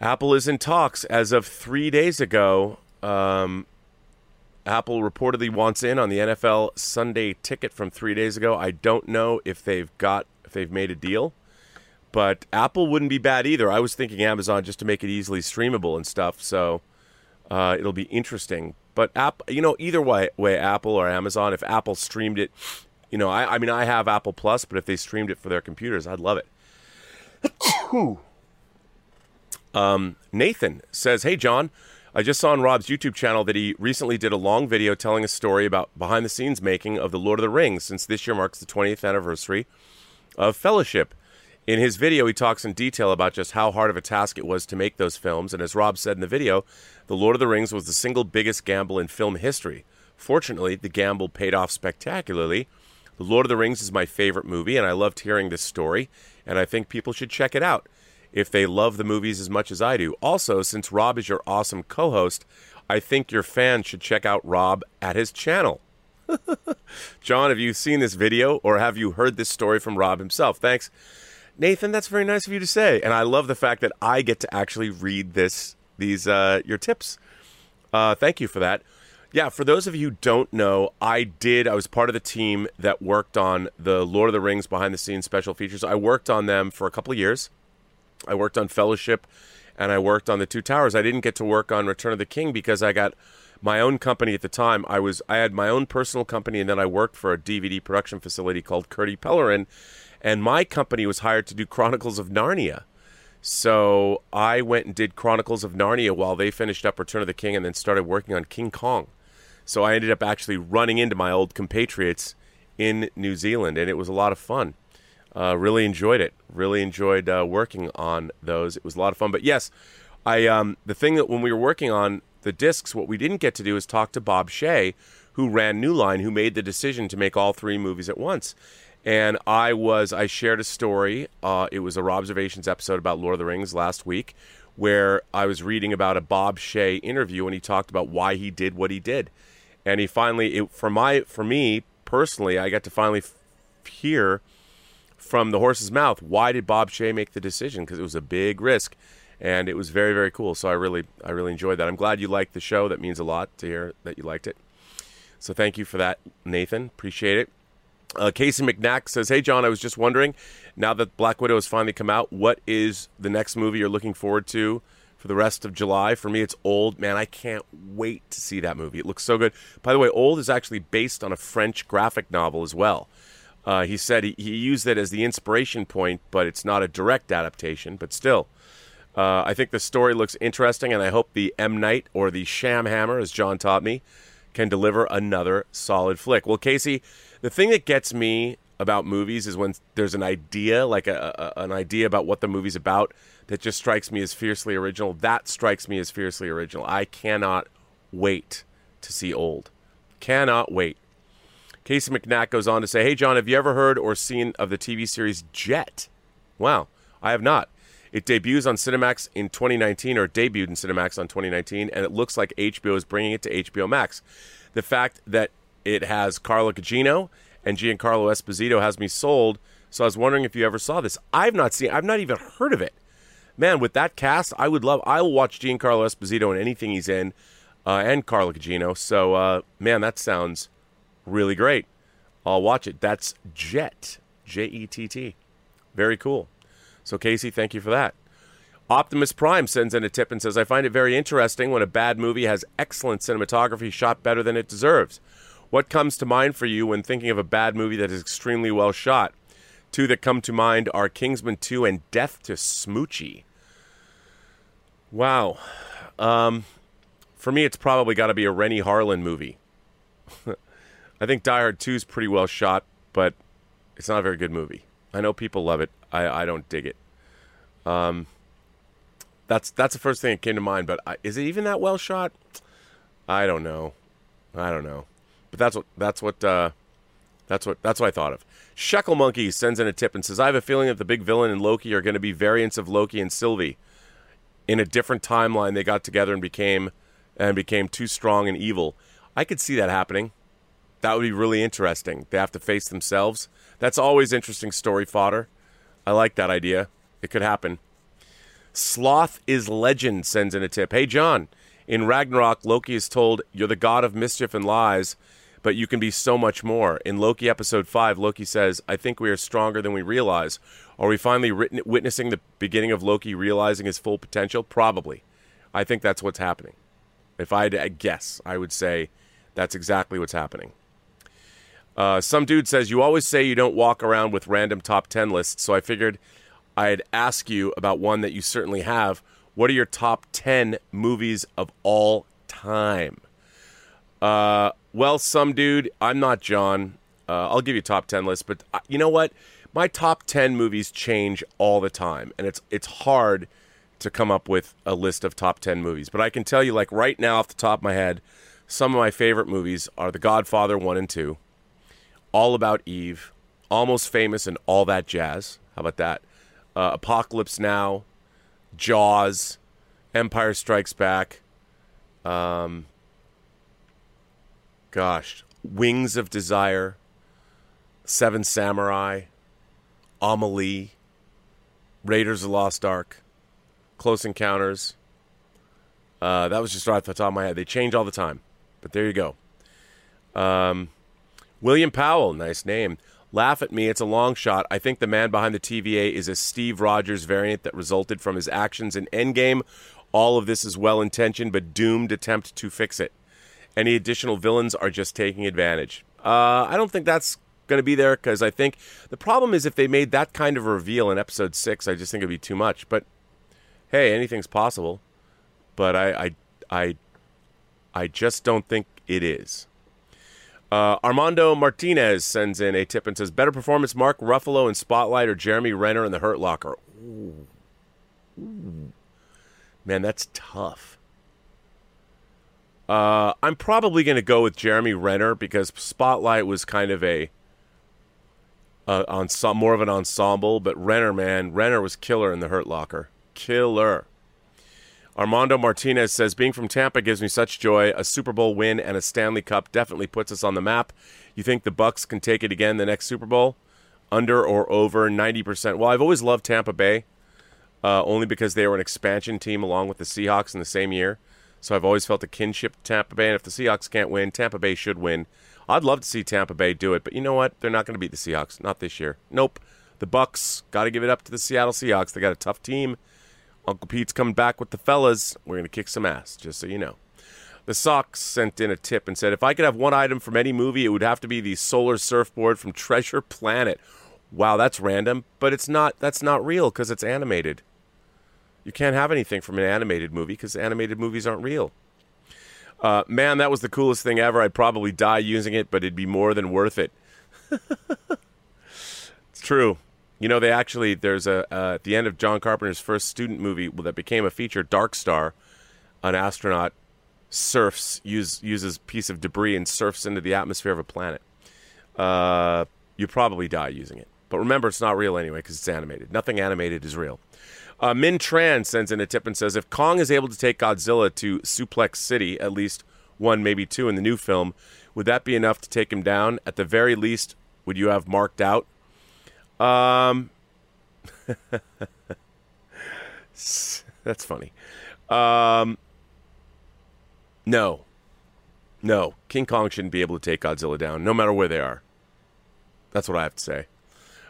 Apple is in talks as of three days ago. Um, Apple reportedly wants in on the NFL Sunday ticket from three days ago. I don't know if they've got if they've made a deal, but Apple wouldn't be bad either. I was thinking Amazon just to make it easily streamable and stuff. So uh, it'll be interesting. But app, you know, either way, way Apple or Amazon, if Apple streamed it, you know, I, I mean, I have Apple Plus, but if they streamed it for their computers, I'd love it. (coughs) um, Nathan says, "Hey John, I just saw on Rob's YouTube channel that he recently did a long video telling a story about behind the scenes making of the Lord of the Rings, since this year marks the 20th anniversary of Fellowship." In his video, he talks in detail about just how hard of a task it was to make those films, and as Rob said in the video, The Lord of the Rings was the single biggest gamble in film history. Fortunately, the gamble paid off spectacularly. The Lord of the Rings is my favorite movie, and I loved hearing this story, and I think people should check it out if they love the movies as much as I do. Also, since Rob is your awesome co host, I think your fans should check out Rob at his channel. (laughs) John, have you seen this video or have you heard this story from Rob himself? Thanks. Nathan, that's very nice of you to say, and I love the fact that I get to actually read this these uh, your tips. Uh, thank you for that. Yeah, for those of you who don't know, I did. I was part of the team that worked on the Lord of the Rings behind the scenes special features. I worked on them for a couple of years. I worked on Fellowship, and I worked on the Two Towers. I didn't get to work on Return of the King because I got my own company at the time. I was I had my own personal company, and then I worked for a DVD production facility called Kurtti-Pellerin and my company was hired to do Chronicles of Narnia. So I went and did Chronicles of Narnia while they finished up Return of the King and then started working on King Kong. So I ended up actually running into my old compatriots in New Zealand, and it was a lot of fun. Uh, really enjoyed it. Really enjoyed uh, working on those. It was a lot of fun. But yes, I um, the thing that when we were working on the discs, what we didn't get to do is talk to Bob Shaye, who ran New Line, who made the decision to make all three movies at once and I was I shared a story. Uh, it was a Observations episode about Lord of the Rings last week, where I was reading about a Bob Shaye interview, and he talked about why he did what he did, and he finally, it, for my for me personally, I got to finally f- hear from the horse's mouth why did Bob Shaye make the decision because it was a big risk, and it was very very cool. So I really I really enjoyed that. I'm glad you liked the show. That means a lot to hear that you liked it. So thank you for that, Nathan. Appreciate it. Uh, Casey McNack says, "Hey John, I was just wondering, now that Black Widow has finally come out, what is the next movie you're looking forward to for the rest of July? For me, it's Old. Man, I can't wait to see that movie. It looks so good. By the way, Old is actually based on a French graphic novel as well. Uh, he said he, he used it as the inspiration point, but it's not a direct adaptation. But still, uh, I think the story looks interesting, and I hope the M Night or the Sham Hammer, as John taught me, can deliver another solid flick. Well, Casey, the thing that gets me about movies is when there's an idea, like a, a, an idea about what the movie's about, that just strikes me as fiercely original. That strikes me as fiercely original. I cannot wait to see Old. Cannot wait. Casey McNack goes on to say, Hey, John, have you ever heard or seen of the TV series Jett? Wow, I have not. It debuts on Cinemax in 2019, or debuted in Cinemax on 2019, and it looks like HBO is bringing it to HBO Max. The fact that it has Carla Gugino and Giancarlo Esposito has me sold. So I was wondering if you ever saw this. I've not seen. I've not even heard of it. Man, with that cast, I would love. I will watch Giancarlo Esposito in anything he's in, uh, and Carla Gugino. So, uh, man, that sounds really great. I'll watch it. That's Jett, J E T T. Very cool. So, Casey, thank you for that. Optimus Prime sends in a tip and says, I find it very interesting when a bad movie has excellent cinematography shot better than it deserves. What comes to mind for you when thinking of a bad movie that is extremely well shot? Two that come to mind are Kingsman 2 and Death to Smoochy. Wow. Um, for me, it's probably got to be a Renny Harlin movie. (laughs) I think Die Hard 2 is pretty well shot, but it's not a very good movie. I know people love it. I, I don't dig it. Um, that's that's the first thing that came to mind. But I, is it even that well shot? I don't know. I don't know. But that's what that's what uh, that's what that's what I thought of. Shekel Monkey sends in a tip and says, "I have a feeling that the big villain and Loki are going to be variants of Loki and Sylvie. In a different timeline, they got together and became and became too strong and evil. I could see that happening. That would be really interesting. They have to face themselves. That's always interesting story fodder. I like that idea. It could happen. Sloth is legend sends in a tip. Hey John, in Ragnarok, Loki is told you're the god of mischief and lies, but you can be so much more. In Loki episode five, Loki says, "I think we are stronger than we realize." Are we finally written, witnessing the beginning of Loki realizing his full potential? Probably. I think that's what's happening. If I had to guess, I would say that's exactly what's happening. Uh, some dude says, You always say you don't walk around with random top 10 lists, so I figured I'd ask you about one that you certainly have. What are your top 10 movies of all time? Uh, well, some dude, I'm not John. Uh, I'll give you top 10 list, but uh, you know what? My top 10 movies change all the time, and it's it's hard to come up with a list of top 10 movies. But I can tell you, like right now, off the top of my head, some of my favorite movies are The Godfather 1 and 2, All About Eve, Almost Famous, and all that jazz. How about that? Uh, Apocalypse Now, Jaws, Empire Strikes Back, um, gosh, Wings of Desire, Seven Samurai, Amelie, Raiders of the Lost Ark, Close Encounters. Uh, that was just right off the top of my head. They change all the time, but there you go. Um, William Powell, nice name. Laugh at me, it's a long shot. I think the man behind the TVA is a Steve Rogers variant that resulted from his actions in Endgame. All of this is well intentioned, but doomed attempt to fix it. Any additional villains are just taking advantage. Uh, I don't think that's going to be there because I think the problem is if they made that kind of reveal in episode six, I just think it'd be too much. But hey, anything's possible. But I, I, I, I just don't think it is. Uh, Armando Martinez sends in a tip and says, "Better performance: Mark Ruffalo in Spotlight or Jeremy Renner in The Hurt Locker." Ooh. Ooh. Man, that's tough. Uh, I'm probably going to go with Jeremy Renner because Spotlight was kind of a on some more of an ensemble, but Renner, man, Renner was killer in the Hurt Locker, killer. Armando Martinez says, Being from Tampa gives me such joy. A Super Bowl win and a Stanley Cup definitely puts us on the map. You think the Bucks can take it again the next Super Bowl? Under or over 90%? Well, I've always loved Tampa Bay. uh, only because they were an expansion team along with the Seahawks in the same year. So I've always felt a kinship to Tampa Bay. And if the Seahawks can't win, Tampa Bay should win. I'd love to see Tampa Bay do it, but you know what? They're not going to beat the Seahawks. Not this year. Nope. The Bucks got to give it up to the Seattle Seahawks. They got a tough team. Uncle Pete's coming back with the fellas. We're going to kick some ass, just so you know. The Sox sent in a tip and said, if I could have one item from any movie, it would have to be the solar surfboard from Treasure Planet. Wow, that's random, but it's not. That's not real because it's animated. You can't have anything from an animated movie because animated movies aren't real. Uh, man, that was the coolest thing ever. I'd probably die using it, but it'd be more than worth it. (laughs) it's true. You know, they actually there's a uh, at the end of John Carpenter's first student movie that became a feature, Dark Star, an astronaut surfs use, uses piece of debris and surfs into the atmosphere of a planet. Uh, you probably die using it, but remember, it's not real anyway because it's animated. Nothing animated is real. Uh, Min Tran sends in a tip and says, if Kong is able to take Godzilla to Suplex City, at least one, maybe two in the new film, would that be enough to take him down? At the very least, would you have marked out? Um, (laughs) that's funny. Um, no, no. King Kong shouldn't be able to take Godzilla down, no matter where they are. That's what I have to say.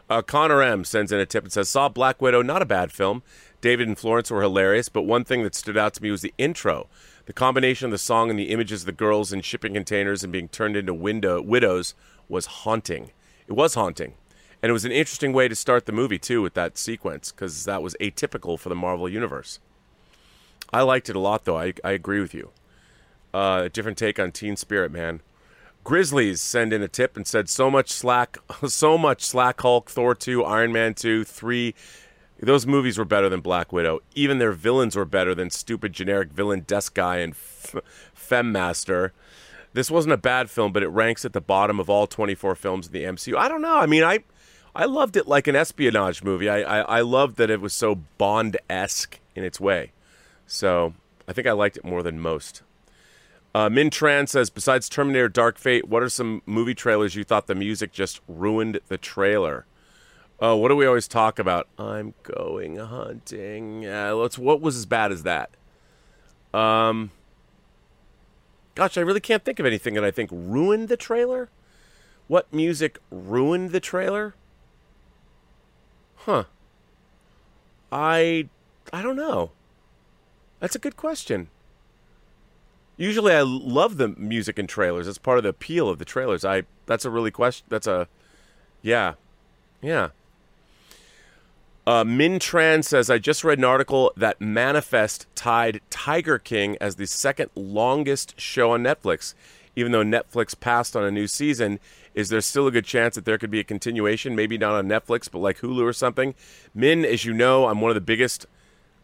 Uh, Connor M sends in a tip and says, Saw Black Widow, not a bad film. David and Florence were hilarious, but one thing that stood out to me was the intro. The combination of the song and the images of the girls in shipping containers and being turned into window widows was haunting. It was haunting. And it was an interesting way to start the movie, too, with that sequence, because that was atypical for the Marvel Universe. I liked it a lot, though. I, I agree with you. Uh, a different take on Teen Spirit, man. Grizzlies send in a tip and said so much slack, (laughs) so much slack. Hulk, Thor two, Iron Man two, three. Those movies were better than Black Widow. Even their villains were better than stupid generic villain Desk Guy and F- Femmaster. This wasn't a bad film, but it ranks at the bottom of all 24 films in the MCU. I don't know. I mean, I I loved it like an espionage movie. I I, I loved that it was so Bond esque in its way. So I think I liked it more than most. Uh, Min Tran says, besides Terminator Dark Fate, what are some movie trailers you thought the music just ruined the trailer? Uh, what do we always talk about? I'm going hunting. Uh, let's. What was as bad as that? Um, gosh, I really can't think of anything that I think ruined the trailer. What music ruined the trailer? Huh. I I don't know. That's a good question. Usually, I love the music in trailers. It's part of the appeal of the trailers. I that's a really question. That's a yeah, yeah. Uh, Min Tran says, I just read an article that Manifest tied Tiger King as the second longest show on Netflix. Even though Netflix passed on a new season, is there still a good chance that there could be a continuation? Maybe not on Netflix, but like Hulu or something. Min, as you know, I'm one of the biggest,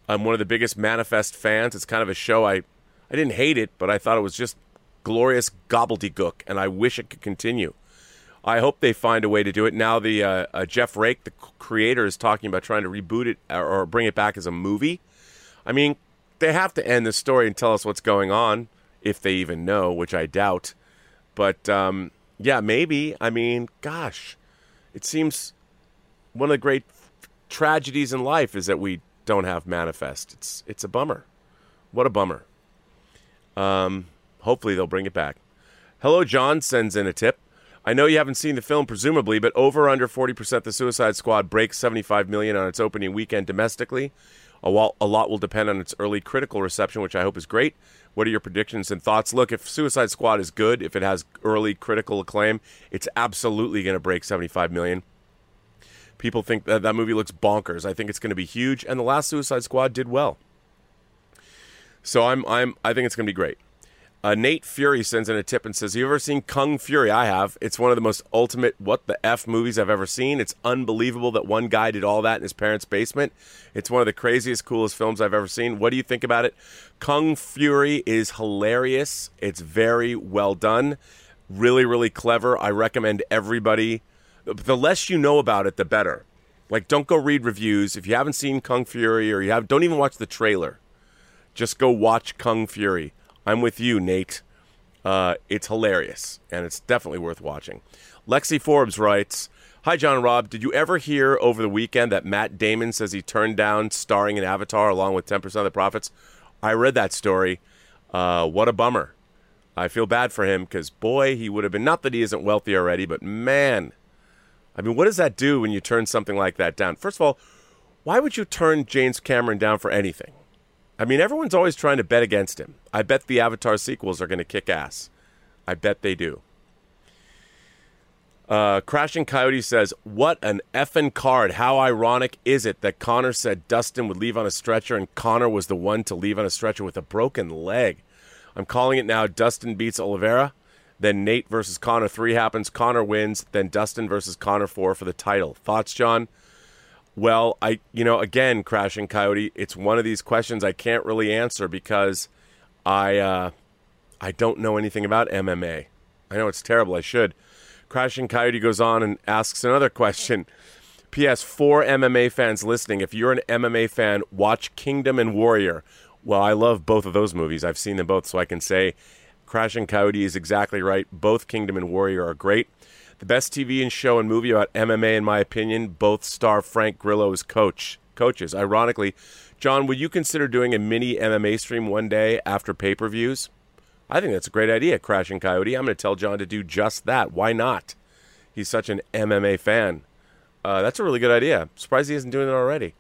I'm one of the biggest Manifest fans. It's kind of a show I I didn't hate it, but I thought it was just glorious gobbledygook, and I wish it could continue. I hope they find a way to do it. Now, the uh, uh, Jeff Rake, the creator, is talking about trying to reboot it or bring it back as a movie. I mean, they have to end the story and tell us what's going on, if they even know, which I doubt. But um, yeah, maybe. I mean, gosh, it seems one of the great tragedies in life is that we don't have manifest. It's it's a bummer. What a bummer. Um, hopefully they'll bring it back. Hello, John sends in a tip. I know you haven't seen the film, presumably, but over under 40% the Suicide Squad breaks 75 million on its opening weekend domestically. A lot, a lot will depend on its early critical reception, which I hope is great. What are your predictions and thoughts? Look, if Suicide Squad is good, if it has early critical acclaim, it's absolutely going to break 75 million. People think that that movie looks bonkers. I think it's going to be huge, and the last Suicide Squad did well. So I'm I'm I think it's going to be great. Uh, Nate Fury sends in a tip and says, "You ever seen Kung Fury? I have. It's one of the most ultimate what the f movies I've ever seen. It's unbelievable that one guy did all that in his parents' basement. It's one of the craziest, coolest films I've ever seen. What do you think about it? Kung Fury is hilarious. It's very well done, really, really clever. I recommend everybody. The less you know about it, the better. Like, don't go read reviews if you haven't seen Kung Fury or you have. Don't even watch the trailer just go watch Kung Fury. I'm with you, Nate. Uh, it's hilarious, and it's definitely worth watching. Lexi Forbes writes Hi, John and Rob. Did you ever hear over the weekend that Matt Damon says he turned down starring in Avatar along with 10% of the profits? I read that story. Uh, what a bummer. I feel bad for him because, boy, he would have been, not that he isn't wealthy already, but man, I mean, what does that do when you turn something like that down? First of all, why would you turn James Cameron down for anything? I mean, everyone's always trying to bet against him. I bet the Avatar sequels are going to kick ass. I bet they do. Uh, Crashing Coyote says, What an effing card. How ironic is it that Conor said Dustin would leave on a stretcher and Conor was the one to leave on a stretcher with a broken leg? I'm calling it now Dustin beats Oliveira. Then Nate versus Conor 3 happens. Conor wins. Then Dustin versus Conor 4 for the title. Thoughts, John? Well, I, you know, again, Crashing Coyote, it's one of these questions I can't really answer because I, uh, I don't know anything about MMA. I know it's terrible. I should. Crashing Coyote goes on and asks another question. P.S. For MMA fans listening, if you're an MMA fan, watch Kingdom and Warrior. Well, I love both of those movies. I've seen them both, so I can say Crashing Coyote is exactly right. Both Kingdom and Warrior are great. The best TV and show and movie about MMA, in my opinion, both star Frank Grillo's coach coaches. Ironically, John, would you consider doing a mini MMA stream one day after pay per views? I think that's a great idea, Crashing Coyote. I'm going to tell John to do just that. Why not? He's such an MMA fan. Uh, that's a really good idea. Surprised he isn't doing it already.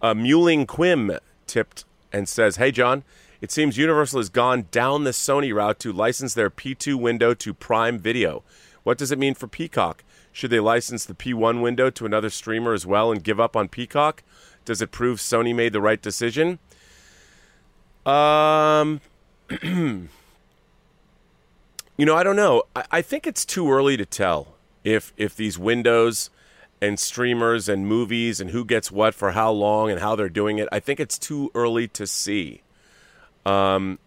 Uh, Muling Quim tipped and says, Hey, John, it seems Universal has gone down the Sony route to license their P2 window to Prime Video. What does it mean for Peacock? Should they license the P1 window to another streamer as well and give up on Peacock? Does it prove Sony made the right decision? Um. (clears throat) You know, I don't know. I, I think it's too early to tell if if these windows and streamers and movies and who gets what for how long and how they're doing it. I think it's too early to see. Um,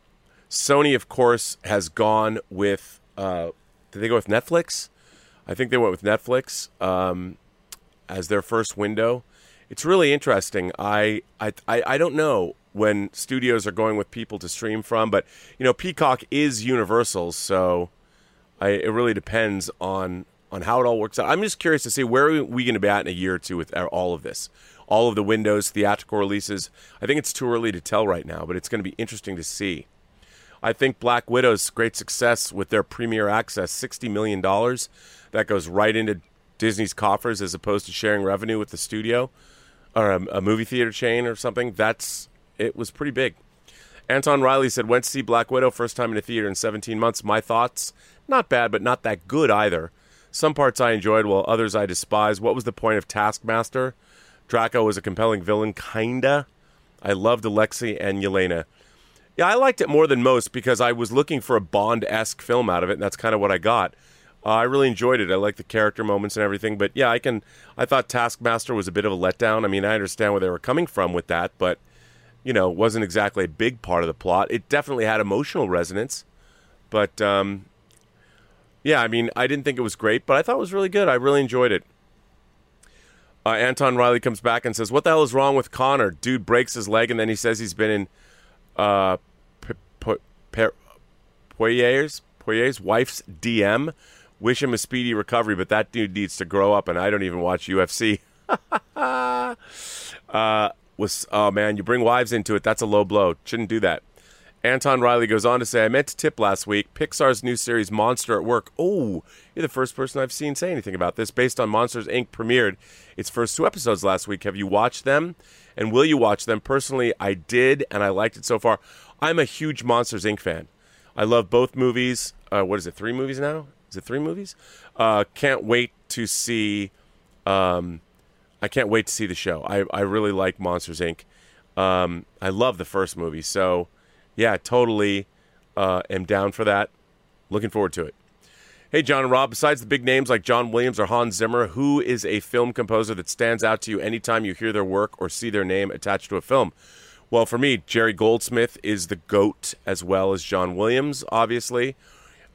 Sony, of course, has gone with. Uh, did they go with Netflix? I think they went with Netflix um, as their first window. It's really interesting. I, I I don't know when studios are going with people to stream from. But you know, Peacock is universal, so I, it really depends on on how it all works out. I'm just curious to see where are we going to be at in a year or two with all of this, all of the Windows theatrical releases. I think it's too early to tell right now, but it's going to be interesting to see. I think Black Widow's great success with their premiere access, sixty million dollars, that goes right into Disney's coffers as opposed to sharing revenue with the studio or a, a movie theater chain or something. That's it was pretty big. Anton Riley said, went to see Black Widow first time in a theater in 17 months. My thoughts, not bad, but not that good either. Some parts I enjoyed, while others I despise. What was the point of Taskmaster? Dreykov was a compelling villain, kinda. I loved Alexei and Yelena. Yeah, I liked it more than most because I was looking for a Bond esque film out of it, and that's kind of what I got. Uh, I really enjoyed it. I like the character moments and everything, but yeah, I can. I thought Taskmaster was a bit of a letdown. I mean, I understand where they were coming from with that, but you know, wasn't exactly a big part of the plot. It definitely had emotional resonance, but um, yeah, I mean, I didn't think it was great, but I thought it was really good. I really enjoyed it. Uh, Anton Riley comes back and says, "What the hell is wrong with Conor? Dude breaks his leg, and then he says he's been in uh, wife's DM. Wish him a speedy recovery, but that dude needs to grow up, and I don't even watch UFC." (laughs) uh, was oh man, you bring wives into it. That's a low blow. Shouldn't do that. Anton Riley goes on to say, I meant to tip last week. Pixar's new series Monster at Work. Oh, you're the first person I've seen say anything about this. Based on Monsters Inc. premiered its first two episodes last week. Have you watched them? And will you watch them? Personally, I did, and I liked it so far. I'm a huge Monsters Inc. fan. I love both movies. Uh, what is it? Three movies now? Is it three movies? Uh, can't wait to see. Um, I can't wait to see the show. I, I really like Monsters Inc. Um, I love the first movie, so yeah, totally uh, am down for that. Looking forward to it. Hey, John and Rob, besides the big names like John Williams or Hans Zimmer, who is a film composer that stands out to you anytime you hear their work or see their name attached to a film? Well, for me, Jerry Goldsmith is the GOAT as well as John Williams, obviously.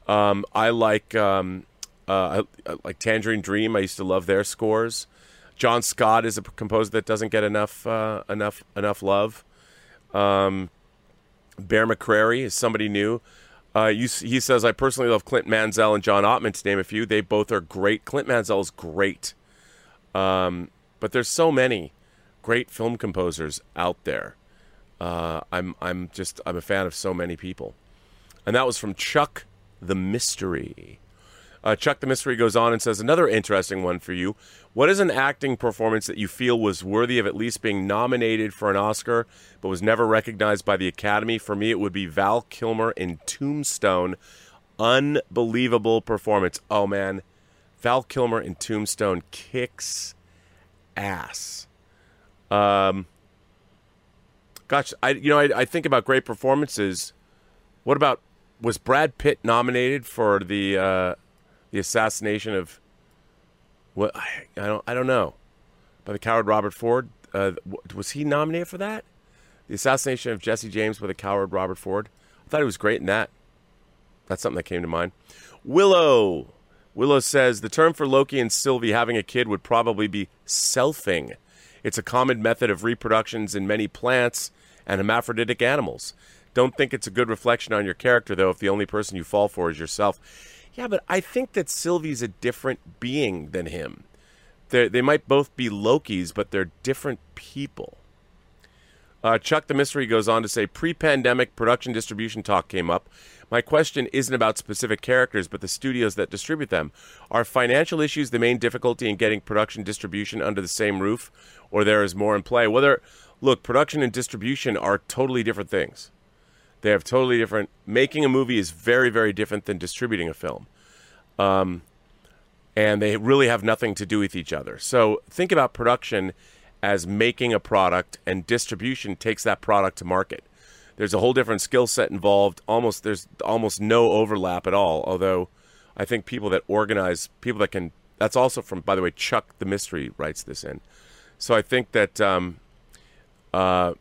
Um, I like um, uh, like Tangerine Dream. I used to love their scores. John Scott is a composer that doesn't get enough uh, enough enough love. Um, Bear McCreary is somebody new. Uh, you, he says, I personally love Clint Mansell and John Ottman, to name a few. They both are great. Clint Mansell is great. Um, but there's so many great film composers out there. Uh, I'm, I'm just, I'm a fan of so many people. And that was from Chuck the Mystery. Uh, Chuck the Mystery goes on and says, Another interesting one for you. What is an acting performance that you feel was worthy of at least being nominated for an Oscar, but was never recognized by the Academy? For me, it would be Val Kilmer in Tombstone. Unbelievable performance. Oh, man. Val Kilmer in Tombstone kicks ass. Um, gosh, I you know I, I think about great performances. What about was Brad Pitt nominated for the uh, the assassination of what I, I don't I don't know by the coward Robert Ford. Uh, was he nominated for that? The assassination of Jesse James by the coward Robert Ford. I thought he was great in that. That's something that came to mind. Willow. Willow says the term for Loki and Sylvie having a kid would probably be selfing. It's a common method of reproductions in many plants and hermaphroditic animals. Don't think it's a good reflection on your character, though, if the only person you fall for is yourself. Yeah, but I think that Sylvie's a different being than him. They're, they might both be Lokis, but they're different people. Uh, Chuck the Mystery goes on to say pre pandemic production distribution talk came up. My question isn't about specific characters, but the studios that distribute them. Are financial issues the main difficulty in getting production distribution under the same roof, or there is more in play? Whether, look, production and distribution are totally different things. They have totally different. Making a movie is very, very different than distributing a film. Um, and they really have nothing to do with each other. So think about production as making a product, and distribution takes that product to market. There's a whole different skill set involved. Almost there's almost no overlap at all. Although I think people that organize, people that can. That's also from, by the way, Chuck the Mystery writes this in. So I think that, um, uh,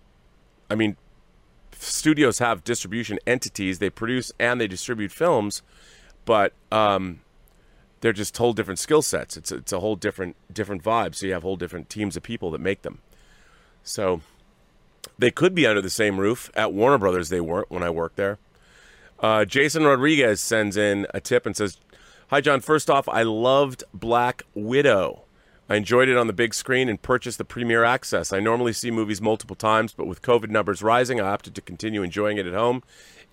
I mean, studios have distribution entities. They produce and they distribute films, but um, they're just whole different skill sets. It's it's a whole different different vibe. So you have whole different teams of people that make them. So they could be under the same roof at Warner Brothers. They weren't when I worked there. Uh, Jason Rodriguez sends in a tip and says, "Hi John. First off, I loved Black Widow." I enjoyed it on the big screen and purchased the premiere access. I normally see movies multiple times, but with COVID numbers rising, I opted to continue enjoying it at home.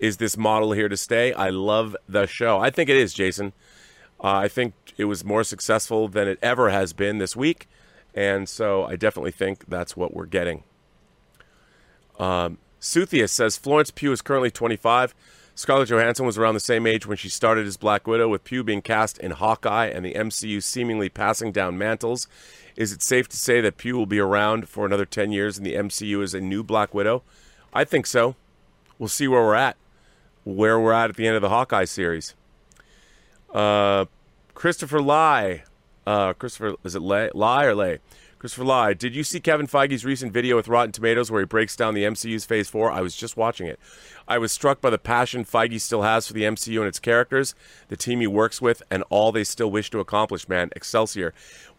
Is this model here to stay? I love the show. I think it is, Jason. Uh, I think it was more successful than it ever has been this week, and so I definitely think that's what we're getting. Um, Suthius says Florence Pugh is currently 25. Scarlett Johansson was around the same age when she started as Black Widow, with Pugh being cast in Hawkeye and the MCU seemingly passing down mantles. Is it safe to say that Pugh will be around for another 10 years in the MCU as a new Black Widow? I think so. We'll see where we're at, where we're at at the end of the Hawkeye series. Uh, Christopher Lai. Uh, Christopher, is it Lai, Lai or Lay? Christopher Lai, did you see Kevin Feige's recent video with Rotten Tomatoes where he breaks down the MCU's Phase 4? I was just watching it. I was struck by the passion Feige still has for the MCU and its characters, the team he works with, and all they still wish to accomplish, man. Excelsior.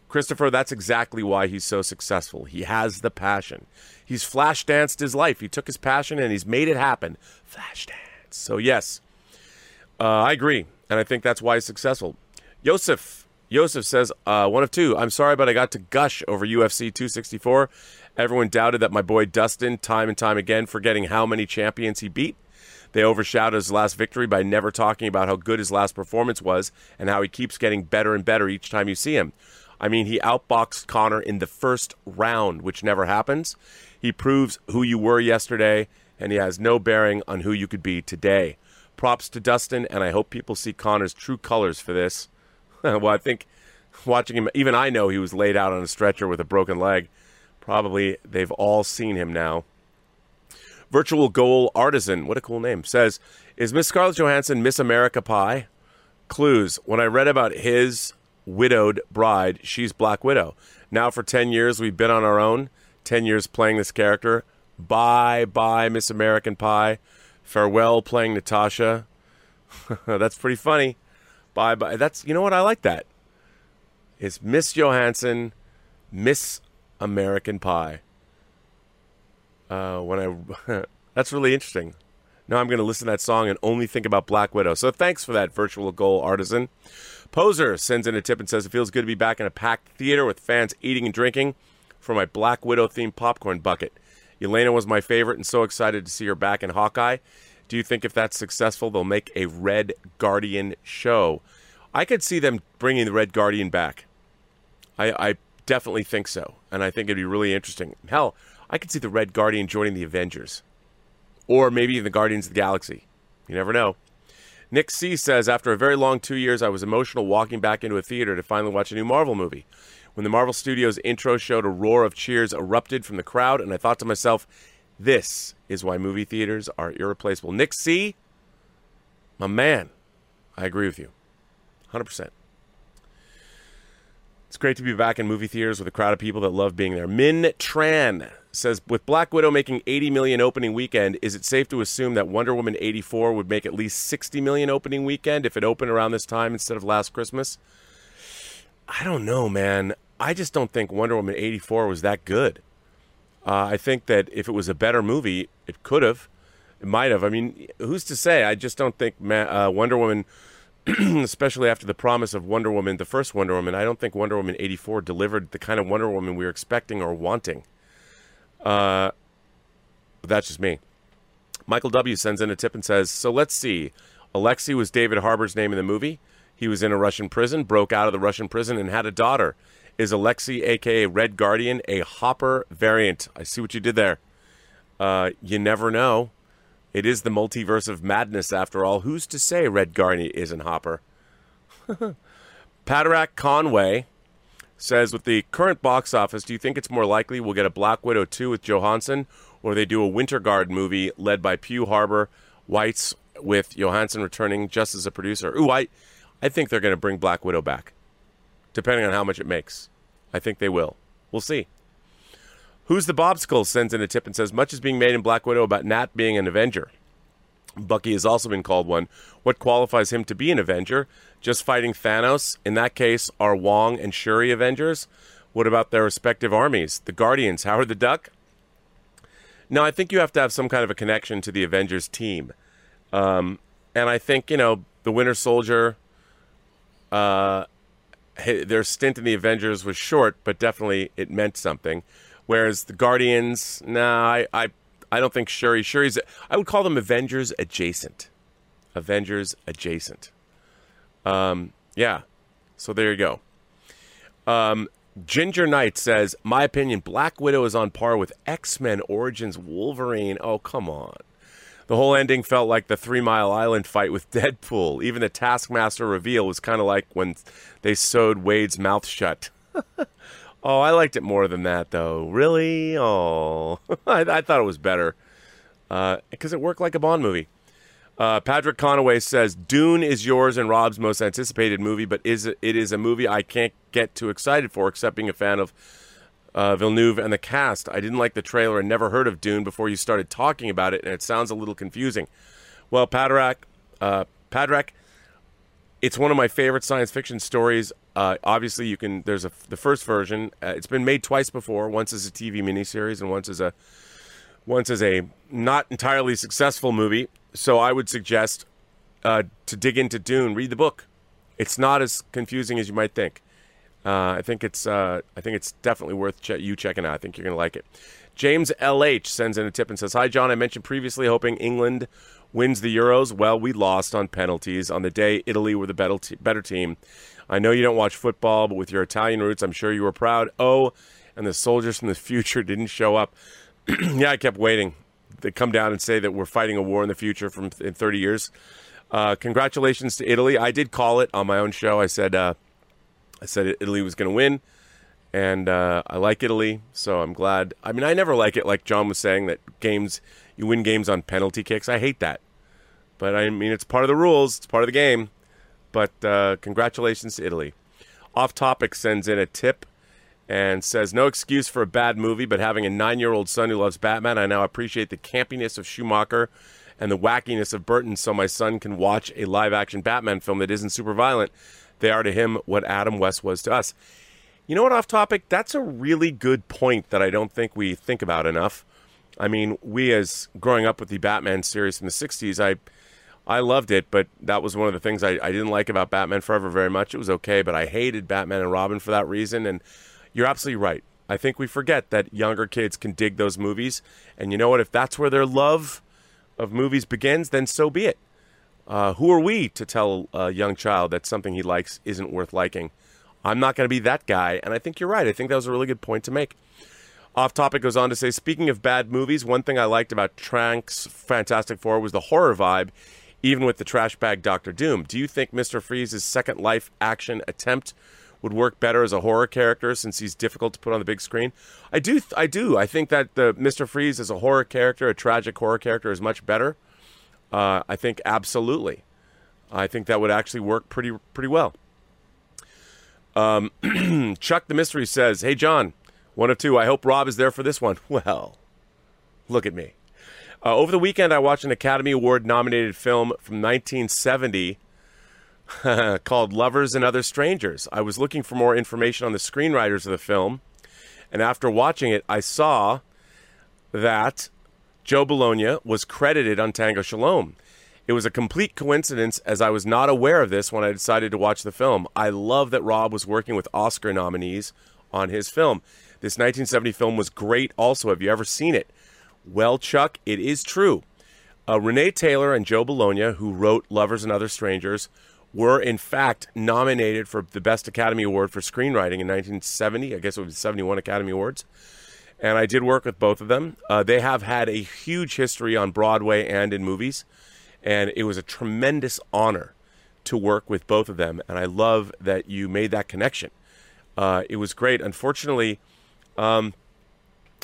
Christopher, that's exactly why he's so successful. He has the passion. He's flash danced his life. He took his passion and he's made it happen. Flash dance. So, yes, uh, I agree. And I think that's why he's successful. Yosef, Joseph says, uh, one of two. I'm sorry, but I got to gush over UFC 264. Everyone doubted that my boy Dustin, time and time again, forgetting how many champions he beat. They overshadowed his last victory by never talking about how good his last performance was and how he keeps getting better and better each time you see him. I mean, he outboxed Conor in the first round, which never happens. He proves who you were yesterday, and he has no bearing on who you could be today. Props to Dustin, and I hope people see Conor's true colors for this. (laughs) well, I think watching him, even I know he was laid out on a stretcher with a broken leg. Probably they've all seen him now. Virtual Goal Artisan, what a cool name, says, Is Miss Scarlett Johansson Miss America Pie? Clues. When I read about his widowed bride, she's Black Widow. Now, for 10 years, we've been on our own, 10 years playing this character. Bye bye, Miss American Pie. Farewell playing Natasha. (laughs) That's pretty funny. Bye bye. That's you know what I like that. It's Miss Johansson, Miss American Pie. Uh, when I (laughs) that's really interesting. Now I'm going to listen to that song and only think about Black Widow. So thanks for that, virtual goal artisan. Poser sends in a tip and says it feels good to be back in a packed theater with fans eating and drinking for my Black Widow themed popcorn bucket. Elena was my favorite and so excited to see her back in Hawkeye. Do you think if that's successful, they'll make a Red Guardian show? I could see them bringing the Red Guardian back. I, I definitely think so. And I think it'd be really interesting. Hell, I could see the Red Guardian joining the Avengers or maybe the Guardians of the Galaxy. You never know. Nick C says, after a very long two years, I was emotional walking back into a theater to finally watch a new Marvel movie. When the Marvel Studios intro showed, a roar of cheers erupted from the crowd, and I thought to myself, this is why movie theaters are irreplaceable. Nick C, my man, I agree with you. 100%. It's great to be back in movie theaters with a crowd of people that love being there. Min Tran says with Black Widow making 80 million opening weekend, is it safe to assume that Wonder Woman 84 would make at least 60 million opening weekend if it opened around this time instead of last Christmas? I don't know, man. I just don't think Wonder Woman 84 was that good. Uh, I think that if it was a better movie, it could have. It might have. I mean, who's to say? I just don't think uh, Wonder Woman (clears throat) especially after the promise of Wonder Woman, the first Wonder Woman, I don't think Wonder Woman 84 delivered the kind of Wonder Woman we were expecting or wanting. Uh, but that's just me. Michael W. sends in a tip and says, So let's see. Alexei was David Harbour's name in the movie. He was in a Russian prison, broke out of the Russian prison, and had a daughter. Is Alexi, aka Red Guardian, a Hopper variant? I see what you did there. Uh, you never know. It is the multiverse of madness, after all. Who's to say Red Guardian isn't Hopper? (laughs) Padarak Conway says, with the current box office, do you think it's more likely we'll get a Black Widow 2 with Johansson, or they do a Winter Guard movie led by Pugh Harbour, Weisz, with Johansson returning just as a producer? Ooh, I, I think they're going to bring Black Widow back, depending on how much it makes. I think they will. We'll see. Who's the Bobskull sends in a tip and says, much is being made in Black Widow about Nat being an Avenger. Bucky has also been called one. What qualifies him to be an Avenger? Just fighting Thanos? In that case, are Wong and Shuri Avengers? What about their respective armies? The Guardians, Howard the Duck? No, I think you have to have some kind of a connection to the Avengers team. Um, and I think, you know, the Winter Soldier, uh, their stint in the Avengers was short, but definitely it meant something. Whereas the Guardians, nah, I, I, I don't think Shuri. Shuri's. I would call them Avengers adjacent. Avengers adjacent. Um, yeah. So there you go. Um, Ginger Knight says, My opinion, Black Widow is on par with X Men Origins Wolverine. Oh, come on. The whole ending felt like the Three Mile Island fight with Deadpool. Even the Taskmaster reveal was kind of like when they sewed Wade's mouth shut. (laughs) Oh, I liked it more than that, though. Really? Oh, (laughs) I, I, thought it was better because uh, it worked like a Bond movie. Uh, Patrick Conaway says Dune is yours and Rob's most anticipated movie, but is it, it is a movie I can't get too excited for, except being a fan of uh, Villeneuve and the cast. I didn't like the trailer and never heard of Dune before you started talking about it, and it sounds a little confusing. Well, Padrack, uh, Padrack, it's one of my favorite science fiction stories uh, obviously, you can. There's a the first version. Uh, it's been made twice before. Once as a TV miniseries, and once as a once as a not entirely successful movie. So I would suggest uh, to dig into Dune. Read the book. It's not as confusing as you might think. Uh, I think it's uh, I think it's definitely worth che- you checking out. I think you're going to like it. James LH sends in a tip and says, "Hi John, I mentioned previously hoping England wins the Euros. Well, we lost on penalties on the day Italy were the better, better team." I know you don't watch football, but with your Italian roots, I'm sure you were proud. Oh, and the soldiers from the (laughs) future didn't show up. (clears throat) yeah, I kept waiting. They come down and say that we're fighting a war in the future from in 30 years. Uh, congratulations to Italy. I did call it on my own show. I said uh, I said Italy was going to win, and uh, I like Italy, so I'm glad. I mean, I never like it, like John was saying, that games you win games on penalty kicks. I hate that, but I mean, it's part of the rules. It's part of the game. But uh, congratulations to Italy. Off Topic sends in a tip and says, No excuse for a bad movie, but having a nine year old son who loves Batman, I now appreciate the campiness of Schumacher and the wackiness of Burton so my son can watch a live action Batman film that isn't super violent. They are to him what Adam West was to us. You know what, off topic? That's a really good point that I don't think we think about enough. I mean, we as growing up with the Batman series in the '60s, I I loved it, but that was one of the things I, I didn't like about Batman Forever very much. It was okay, but I hated Batman and Robin for that reason. And you're absolutely right. I think we forget that younger kids can dig those movies. And you know what? If that's where their love of movies begins, then so be it. Uh, who are we to tell a young child that something he likes isn't worth liking? I'm not going to be that guy. And I think you're right. I think that was a really good point to make. Off topic goes on to say, speaking of bad movies, one thing I liked about Trank's Fantastic Four was the horror vibe even with the trash bag Doctor Doom. Do you think Mr. Freeze's second life action attempt would work better as a horror character since he's difficult to put on the big screen? I do. I do. I think that the Mr. Freeze as a horror character, a tragic horror character, is much better. Uh, I think absolutely. I think that would actually work pretty pretty well. Um, (clears throat) Chuck the Mystery says, "Hey John, one of two. I hope Rob is there for this one." (laughs) Well, look at me. Uh, over the weekend, I watched an Academy Award nominated film from 1970 (laughs) called Lovers and Other Strangers. I was looking for more information on the screenwriters of the film, and after watching it, I saw that Joe Bologna was credited on Tango Shalom. It was a complete coincidence as I was not aware of this when I decided to watch the film. I love that Rob was working with Oscar nominees on his film. This 1970 film was great also. Have you ever seen it? Well, Chuck, it is true. Uh, Renee Taylor and Joe Bologna, who wrote Lovers and Other Strangers, were in fact nominated for the Best Academy Award for Screenwriting in 1970. I guess it was 71 Academy Awards. And I did work with both of them. Uh, they have had a huge history on Broadway and in movies. And it was a tremendous honor to work with both of them. And I love that you made that connection. Uh, it was great. Unfortunately, um,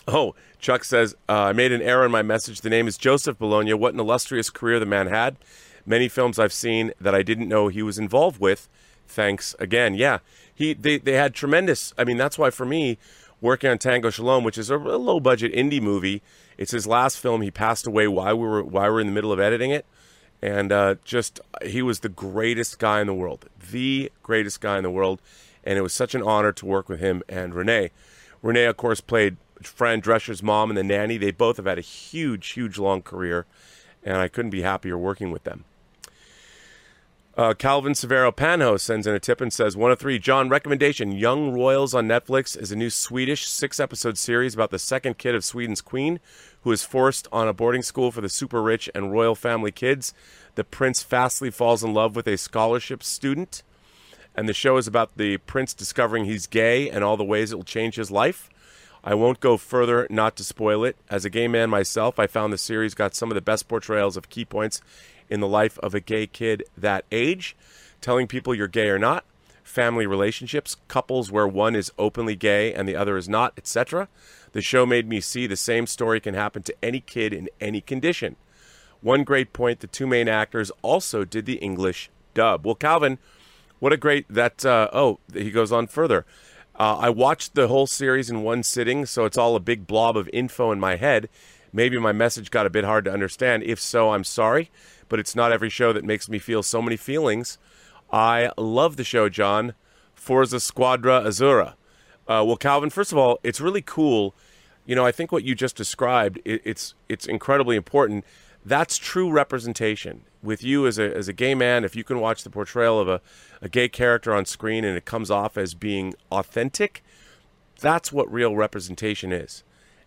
Oh, Chuck says, uh, I made an error in my message. The name is Joseph Bologna. What an illustrious career the man had. Many films I've seen that I didn't know he was involved with. Thanks again. Yeah, he they, they had tremendous. I mean, that's why for me, working on Tango Shalom, which is a, a low budget indie movie, it's his last film. He passed away while we were while we were in the middle of editing it, and uh, just he was the greatest guy in the world, the greatest guy in the world, and it was such an honor to work with him and Renee. Renee, of course, played Fran Drescher's mom and the nanny. They both have had a huge, huge, long career, and I couldn't be happier working with them. Uh, Calvin Severo Panho sends in a tip and says, One of three, John, recommendation Young Royals on Netflix is a new Swedish six episode series about the second kid of Sweden's queen who is forced on a boarding school for the super rich and royal family kids. The prince fastly falls in love with a scholarship student, and the show is about the prince discovering he's gay and all the ways it will change his life. I won't go further not to spoil it. As a gay man myself, I found the series got some of the best portrayals of key points in the life of a gay kid that age, telling people you're gay or not, family relationships, couples where one is openly gay and the other is not, etc. The show made me see the same story can happen to any kid in any condition. One great point the two main actors also did the English dub. Well, Calvin, what a great that. Uh, oh, he goes on further. Uh, I watched the whole series in one sitting, so it's all a big blob of info in my head. Maybe my message got a bit hard to understand. If so, I'm sorry, but it's not every show that makes me feel so many feelings. I love the show, John. Forza Squadra Azzurra. Uh, well, Calvin, first of all, it's really cool. You know, I think what you just described, it, it's it's incredibly important. That's true representation with you as a as a gay man, if you can watch the portrayal of a, a gay character on screen and it comes off as being authentic, that's what real representation is.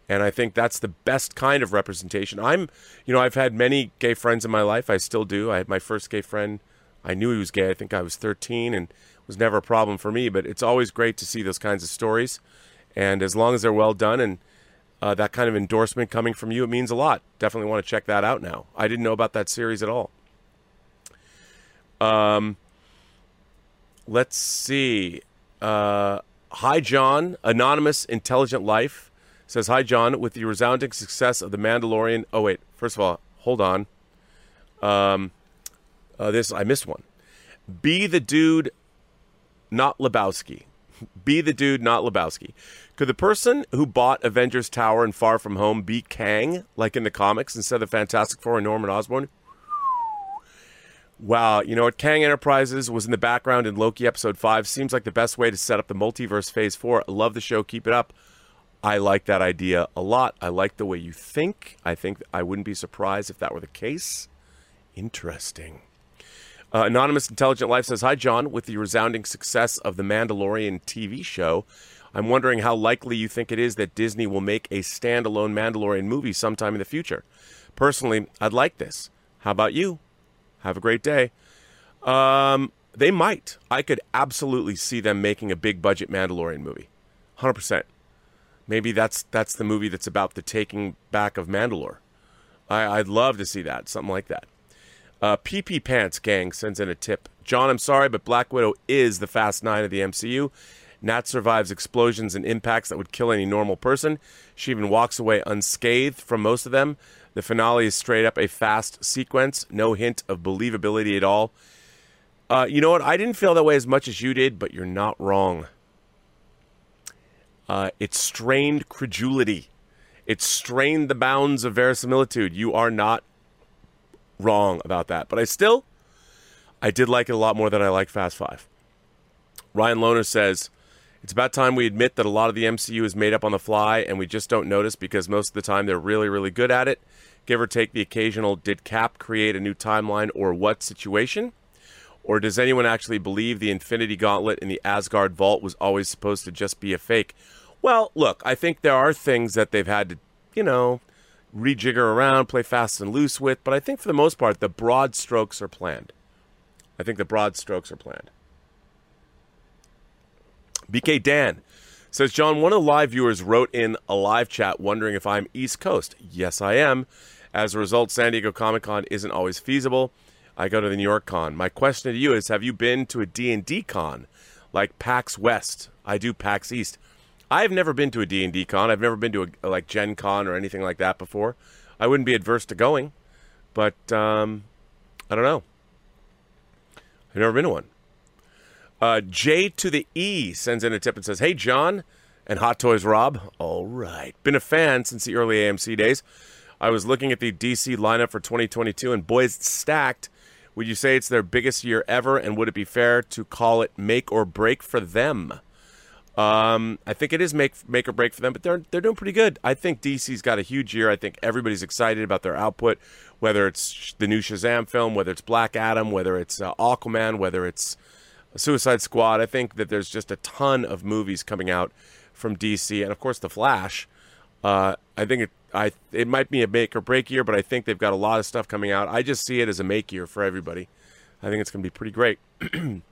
And I think that's the best kind of representation. I'm, you know, I've had many gay friends in my life. I still do. I had my first gay friend. I knew he was gay. I think I was 13 and it was never a problem for me. But it's always great to see those kinds of stories. And as long as they're well done and uh, that kind of endorsement coming from you, it means a lot. Definitely want to check that out now. I didn't know about that series at all. Um, let's see. Uh, hi, John. Anonymous Intelligent Life says, Hi, John. With the resounding success of The Mandalorian. Oh, wait. First of all, hold on. Um, uh, this, I missed one. Be the dude, not Lebowski. (laughs) Be the dude, not Lebowski. Could the person who bought Avengers Tower and Far From Home be Kang, like in the comics, instead of Fantastic Four and Norman Osborn? Wow, you know what? Kang Enterprises was in the background in Loki episode 5. Seems like the best way to set up the multiverse phase 4. I love the show. Keep it up. I like that idea a lot. I like the way you think. I think I wouldn't be surprised if that were the case. Interesting. Uh, Anonymous Intelligent Life says Hi, John. With the resounding success of the Mandalorian TV show, I'm wondering how likely you think it is that Disney will make a standalone Mandalorian movie sometime in the future. Personally, I'd like this. How about you? Have a great day. Um, they might. I could absolutely see them making a big budget Mandalorian movie. 100%. Maybe that's that's the movie that's about the taking back of Mandalore. I, would love to see that, something like that. Uh, PP Pants Gang sends in a tip. John, I'm sorry, but Black Widow is the Fast Nine of the MCU. Nat survives explosions and impacts that would kill any normal person. She even walks away unscathed from most of them. The finale is straight up a fast sequence, no hint of believability at all. Uh, you know what? I didn't feel that way as much as you did, but you're not wrong. Uh, it strained credulity. It strained the bounds of verisimilitude. You are not wrong about that. But I still, I did like it a lot more than I like Fast Five. Ryan Lohner says, it's about time we admit that a lot of the MCU is made up on the fly and we just don't notice because most of the time they're really, really good at it. Give or take the occasional did Cap create a new timeline or what situation? Or does anyone actually believe the Infinity Gauntlet in the Asgard Vault was always supposed to just be a fake? Well, look, I think there are things that they've had to, you know, rejigger around, play fast and loose with, but I think for the most part, the broad strokes are planned. I think the broad strokes are planned. BK Dan says, John, one of the live viewers wrote in a live chat wondering if I'm East Coast. Yes, I am. As a result, San Diego Comic Con isn't always feasible. I go to the New York Con. My question to you is, have you been to a D&D con like PAX West? I do PAX East. I've never been to a D&D con. I've never been to a, like Gen Con or anything like that before. I wouldn't be adverse to going, but um, I don't know. I've never been to one. Uh, J to the E sends in a tip and says, "Hey John and Hot Toys Rob, all right. Been a fan since the early AMC days. I was looking at the DC lineup for 2022, and boys, it's stacked. Would you say it's their biggest year ever? And would it be fair to call it make or break for them?" Um, I think it is make make or break for them, but they're they're doing pretty good. I think DC's got a huge year. I think everybody's excited about their output, whether it's the new Shazam film, whether it's Black Adam, whether it's uh, Aquaman, whether it's Suicide Squad. I think that there's just a ton of movies coming out from DC, and of course the Flash. Uh, I think it I it might be a make or break year, but I think they've got a lot of stuff coming out. I just see it as a make year for everybody. I think it's going to be pretty great. (clears throat)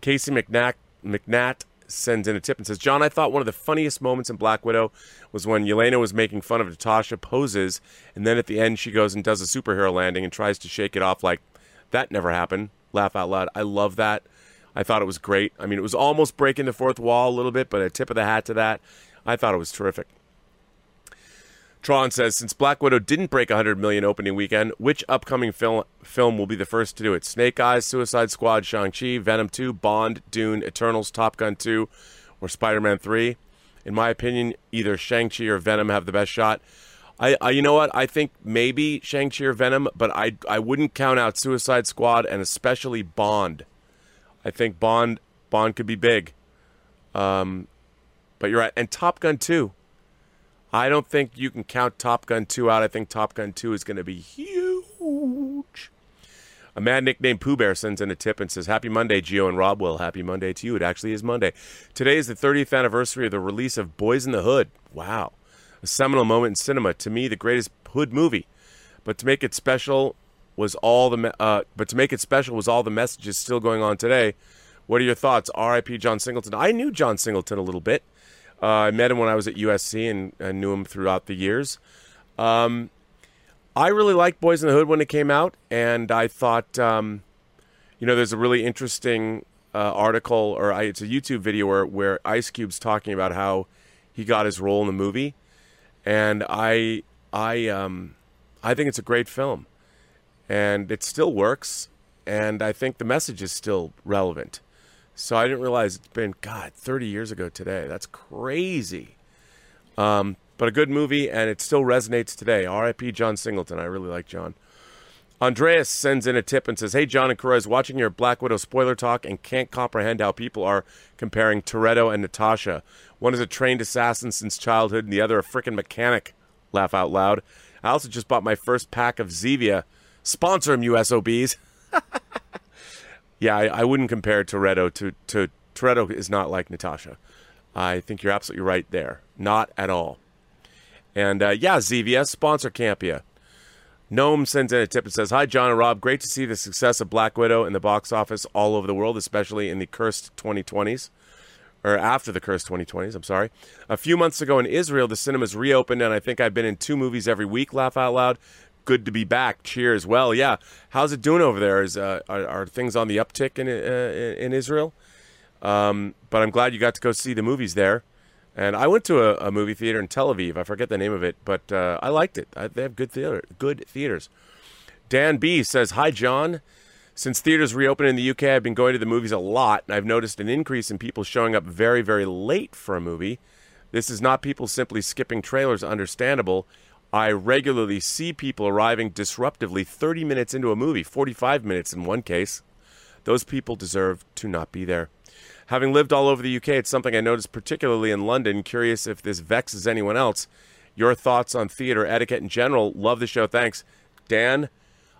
Casey McNatt, McNatt sends in a tip and says, John, I thought one of the funniest moments in Black Widow was when Yelena was making fun of Natasha poses, and then at the end she goes and does a superhero landing and tries to shake it off like that never happened. Laugh out loud. I love that. I thought it was great. I mean, it was almost breaking the fourth wall a little bit, but a tip of the hat to that. I thought it was terrific. Tron says, since Black Widow didn't break 100 million opening weekend, which upcoming film film will be the first to do it? Snake Eyes, Suicide Squad, Shang Chi, Venom 2, Bond, Dune, Eternals, Top Gun 2, or Spider Man 3? In my opinion, either Shang Chi or Venom have the best shot. I, I, you know what? I think maybe Shang Chi or Venom, but I I wouldn't count out Suicide Squad and especially Bond. I think Bond Bond could be big. Um, but you're right, and Top Gun 2. I don't think you can count Top Gun 2 out. I think Top Gun 2 is going to be huge. A man nicknamed Pooh Bear sends in a tip and says, Happy Monday, Geo and Rob. Well, happy Monday to you. It actually is Monday. Today is the 30th anniversary of the release of Boys in the Hood. Wow. A seminal moment in cinema. To me, the greatest Hood movie. But to make it special was all the uh, but to make it special was all the messages still going on today. What are your thoughts? R.I.P. John Singleton. I knew John Singleton a little bit. Uh, I met him when I was at USC and, and knew him throughout the years. Um, I really liked Boys in the Hood when it came out, and I thought, um, you know, there's a really interesting uh, article or I, it's a YouTube video where, where Ice Cube's talking about how he got his role in the movie, and I I um, I think it's a great film, and it still works, and I think the message is still relevant. So I didn't realize it's been God 30 years ago today. That's crazy. Um, but a good movie, and it still resonates today. R.I.P. John Singleton. I really like John. Andreas sends in a tip and says, Hey, John and Cruz, watching your Black Widow spoiler talk and can't comprehend how people are comparing Toretto and Natasha. One is a trained assassin since childhood, and the other a frickin' mechanic. Laugh out loud. I also just bought my first pack of Zevia. Sponsor him, USOBs. (laughs) yeah, I, I, wouldn't compare Toretto to, to Toretto is not like Natasha. I think you're absolutely right there. Not at all. And uh, yeah, Zevia, sponsor Campea. Gnome sends in a tip and says, Hi, John and Rob. Great to see the success of Black Widow in the box office all over the world, especially in the cursed 2020s. Or after the cursed 2020s, I'm sorry. A few months ago in Israel, the cinemas reopened, and I think I've been in two movies every week, laugh out loud. Good to be back. Cheers. Well, yeah. How's it doing over there? Is, uh, are, are, things on the uptick in, uh, in Israel? Um, but I'm glad you got to go see the movies there. And I went to a, a movie theater in Tel Aviv. I forget the name of it, but uh, I liked it. I, they have good theater, good theaters. Dan B says, "Hi, John. Since theaters reopened in the UK, I've been going to the movies a lot, and I've noticed an increase in people showing up very, very late for a movie. This is not people simply skipping trailers. Understandable." I regularly see people arriving disruptively 30 minutes into a movie, 45 minutes in one case. Those people deserve to not be there. Having lived all over the UK, it's something I noticed particularly in London. Curious if this vexes anyone else. Your thoughts on theater etiquette in general. Love the show. Thanks. Dan,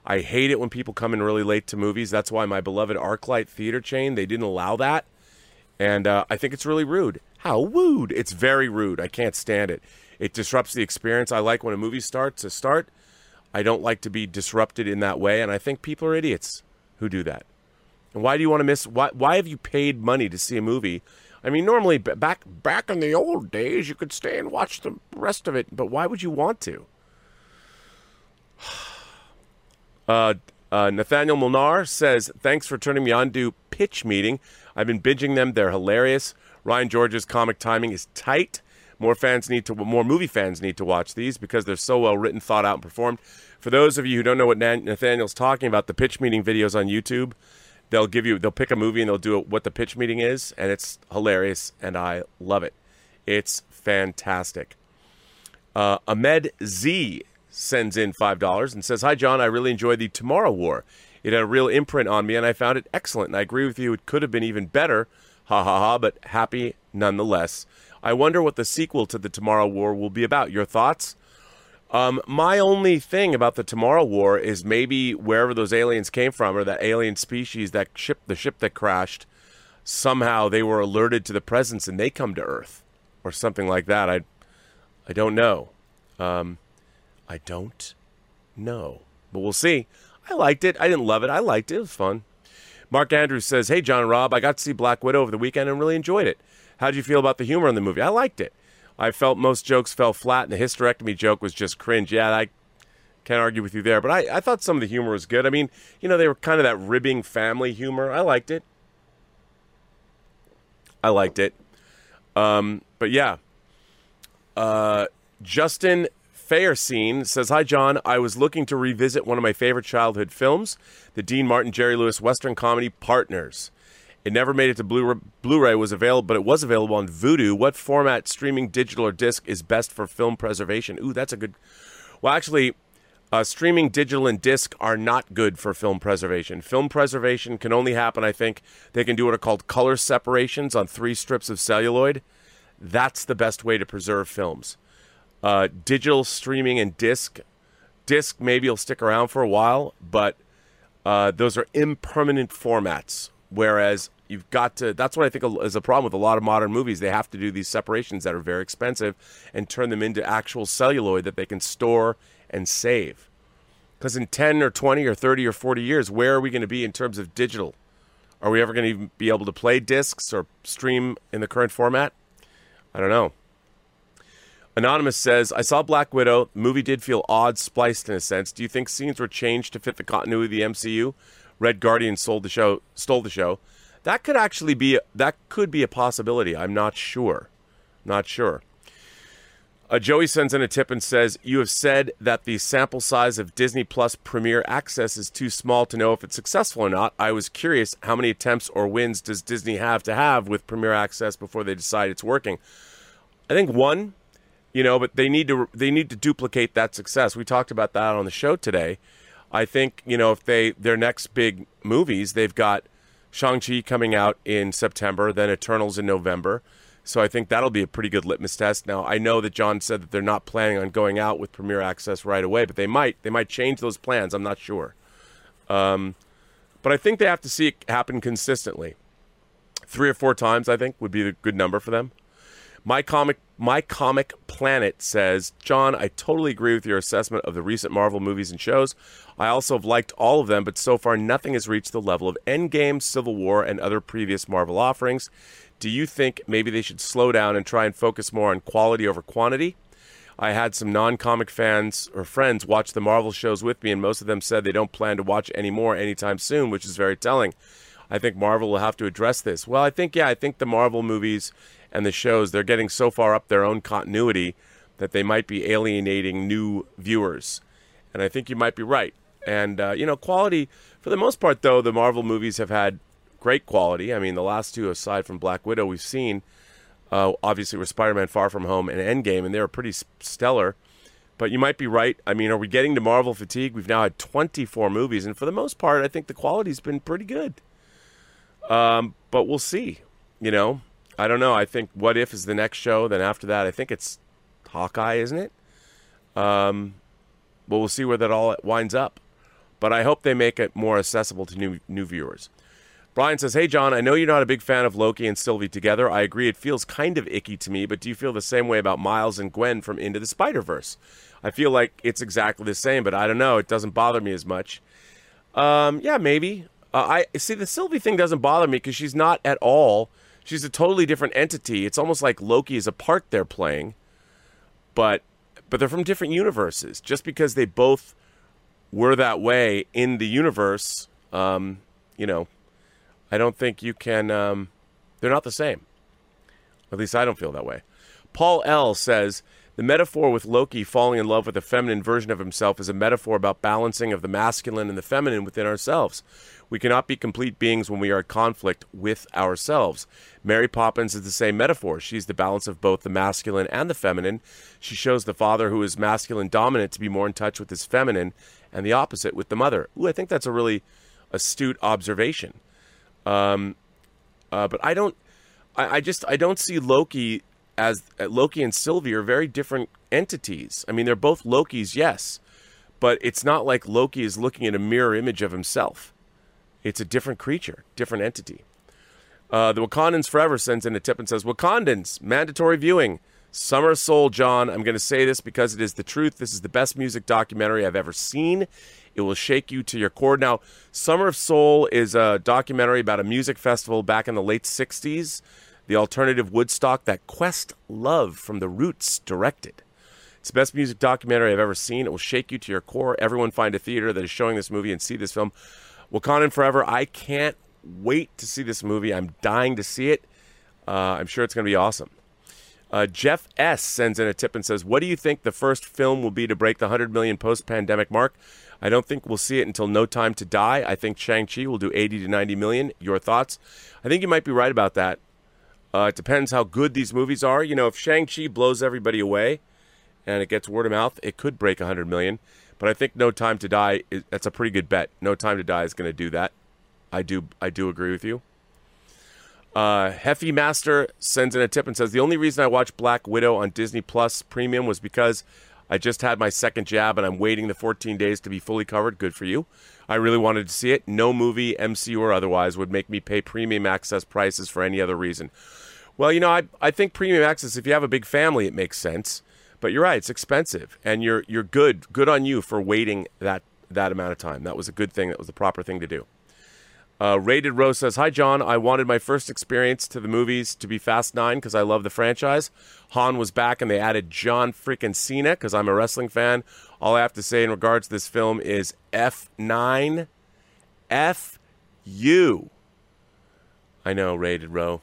I hate it when people come in really late to movies. That's why my beloved Arclight theater chain, they didn't allow that. And uh, I think it's really rude. How rude. It's very rude. I can't stand it. It disrupts the experience. I like when a movie starts to start. I don't like to be disrupted in that way. And I think people are idiots who do that. And why do you want to miss? Why why have you paid money to see a movie? I mean, normally back back in the old days, you could stay and watch the rest of it, but why would you want to? (sighs) Uh, uh, Nathaniel Molnar says, "Thanks for turning me on to Pitch Meeting. I've been binging them; they're hilarious. Ryan George's comic timing is tight. More fans need to, more movie fans need to watch these because they're so well written, thought out, and performed. For those of you who don't know what Nathaniel's talking about, the Pitch Meeting videos on YouTube." they'll give you they'll pick a movie and they'll do what the pitch meeting is and it's hilarious and i love it it's fantastic uh, ahmed z sends in five dollars and says hi john i really enjoyed the tomorrow war it had a real imprint on me and i found it excellent and i agree with you it could have been even better ha ha ha but happy nonetheless i wonder what the sequel to the tomorrow war will be about your thoughts um, my only thing about the Tomorrow War is maybe wherever those aliens came from, or that alien species, that ship, the ship that crashed, somehow they were alerted to the presence and they come to Earth, or something like that. I, I don't know. Um, I don't know, but we'll see. I liked it. I didn't love it. I liked it. It was fun. Mark Andrews says, "Hey John Rob, I got to see Black Widow over the weekend and really enjoyed it. How did you feel about the humor in the movie? I liked it." I felt most jokes fell flat, and the hysterectomy joke was just cringe. Yeah, I can't argue with you there, but I, I thought some of the humor was good. I mean, you know, they were kind of that ribbing family humor. I liked it. I liked it. Um, but yeah. Uh, Justin Fayerseen says, Hi, John. I was looking to revisit one of my favorite childhood films, the Dean Martin Jerry Lewis Western comedy Partners. It never made it to Blu- Blu-ray. Was available, but it was available on Vudu. What format, streaming, digital, or disc, is best for film preservation? Ooh, that's a good. Well, actually, uh, streaming, digital, and disc are not good for film preservation. Film preservation can only happen, I think, they can do what are called color separations on three strips of celluloid. That's the best way to preserve films. Uh, digital streaming and disc, disc maybe will stick around for a while, but uh, those are impermanent formats. Whereas you've got to that's what i think is a problem with a lot of modern movies. They have to do these separations that are very expensive and turn them into actual celluloid that they can store and save. Because in 10 or 20 or 30 or 40 years where are we going to be in terms of digital? Are we ever going to be able to play discs or stream in the current format? I don't know anonymous says i saw black widow the movie did feel odd spliced in a sense do you think scenes were changed to fit the continuity of the mcu red guardian sold the show stole the show that could actually be that could be a possibility. I'm not sure. Not sure. Uh, Joey sends in a tip and says, You have said that the sample size of Disney Plus Premier Access is too small to know if it's successful or not. I was curious how many attempts or wins does Disney have to have with Premier Access before they decide it's working? I think one, you know, but they need to they need to duplicate that success. We talked about that on the show today. I think you know if they their next big movies, they've got Shang Chi coming out in September, then Eternals in November. So I think that'll be a pretty good litmus test. Now I know that John said that they're not planning on going out with Premier Access right away, but they might. They might change those plans. I'm not sure. Um, but I think they have to see it happen consistently. Three or four times, I think, would be a good number for them. My comic, my comic planet says, John, I totally agree with your assessment of the recent Marvel movies and shows. I also have liked all of them, but so far nothing has reached the level of Endgame, Civil War, and other previous Marvel offerings. Do you think maybe they should slow down and try and focus more on quality over quantity? I had some non comic fans or friends watch the Marvel shows with me, and most of them said they don't plan to watch any more anytime soon, which is very telling. I think Marvel will have to address this. Well, I think, yeah, I think the Marvel movies and the shows, they're getting so far up their own continuity that they might be alienating new viewers. And I think you might be right. And, uh, you know, quality, for the most part, though, the Marvel movies have had great quality. I mean, the last two, aside from Black Widow, we've seen uh, obviously were Spider-Man: Far From Home and Endgame, and they were pretty stellar. But you might be right. I mean, are we getting to Marvel fatigue? We've now had 24 movies, and for the most part, I think the quality's been pretty good. Um, but we'll see. You know, I don't know. I think What If is the next show. Then after that, I think it's Hawkeye, isn't it? Um, but we'll see where that all winds up. But I hope they make it more accessible to new new viewers. Brian says, Hey, John, I know you're not a big fan of Loki and Sylvie together. I agree, it feels kind of icky to me, but do you feel the same way about Miles and Gwen from Into the Spider Verse? I feel like it's exactly the same, but I don't know. It doesn't bother me as much. Um, yeah, maybe. Uh, I see the Sylvie thing doesn't bother me because she's not at all. She's a totally different entity. It's almost like Loki is a part they're playing, but but they're from different universes. Just because they both were that way in the universe, um, you know, I don't think you can. Um, they're not the same. At least I don't feel that way. Paul L says the metaphor with Loki falling in love with a feminine version of himself is a metaphor about balancing of the masculine and the feminine within ourselves. We cannot be complete beings when we are in conflict with ourselves. Mary Poppins is the same metaphor. She's the balance of both the masculine and the feminine. She shows the father who is masculine dominant to be more in touch with his feminine, and the opposite with the mother. Ooh, I think that's a really astute observation. Um, uh, but I don't. I, I, just I don't see Loki as uh, Loki and Sylvie are very different entities. I mean, they're both Lokis, yes, but it's not like Loki is looking at a mirror image of himself. It's a different creature, different entity. Uh, the Wakandans Forever sends in a tip and says, Wakandans, mandatory viewing. Summer of Soul, John. I'm going to say this because it is the truth. This is the best music documentary I've ever seen. It will shake you to your core. Now, Summer of Soul is a documentary about a music festival back in the late 60s, the alternative Woodstock that Quest Love from The Roots directed. It's the best music documentary I've ever seen. It will shake you to your core. Everyone find a theater that is showing this movie and see this film. Wakandan Forever. I can't wait to see this movie. I'm dying to see it. Uh, I'm sure it's going to be awesome. Uh, Jeff S. sends in a tip and says, What do you think the first film will be to break the 100 million post pandemic mark? I don't think we'll see it until No Time to Die. I think Shang-Chi will do 80 to 90 million. Your thoughts? I think you might be right about that. Uh, it depends how good these movies are. You know, if Shang-Chi blows everybody away and it gets word of mouth, it could break 100 million. But I think No Time to Die, that's a pretty good bet. No Time to Die is going to do that. I do, I do agree with you. Uh, Heffy Master sends in a tip and says the only reason I watched Black Widow on Disney Plus Premium was because I just had my second jab and I'm waiting the 14 days to be fully covered. Good for you. I really wanted to see it. No movie, MCU or otherwise, would make me pay premium access prices for any other reason. Well, you know, I, I think premium access, if you have a big family, it makes sense. But you're right, it's expensive, and you're you're good. Good on you for waiting that that amount of time. That was a good thing. That was the proper thing to do. Uh, Rated Rose says, Hi, John. I wanted my first experience to the movies to be Fast 9 because I love the franchise. Han was back and they added John freaking Cena because I'm a wrestling fan. All I have to say in regards to this film is F9. F U. I know, Rated Row.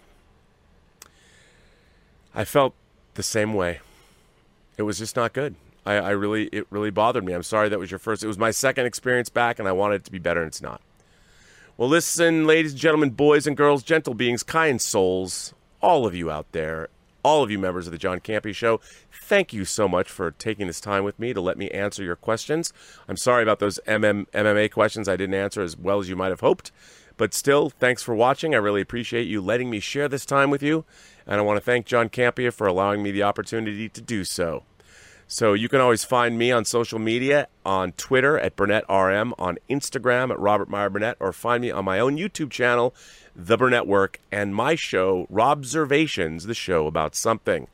I felt the same way. It was just not good. I, I really, it really bothered me. I'm sorry that was your first. It was my second experience back, and I wanted it to be better, and it's not. Well, listen, ladies and gentlemen, boys and girls, gentle beings, kind souls, all of you out there, all of you members of the John Campea Show, thank you so much for taking this time with me to let me answer your questions. I'm sorry about those MM, MMA questions I didn't answer as well as you might have hoped. But still, thanks for watching. I really appreciate you letting me share this time with you. And I want to thank John Campea for allowing me the opportunity to do so. So you can always find me on social media on Twitter at BurnettRM, on Instagram at Robert Meyer Burnett, or find me on my own YouTube channel, The Burnett Work, and my show, Robservations, the show about something.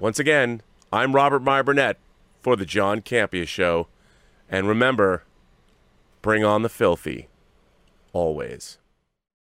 Once again, I'm Robert Meyer Burnett for the John Campea Show. And remember, bring on the filthy. Always.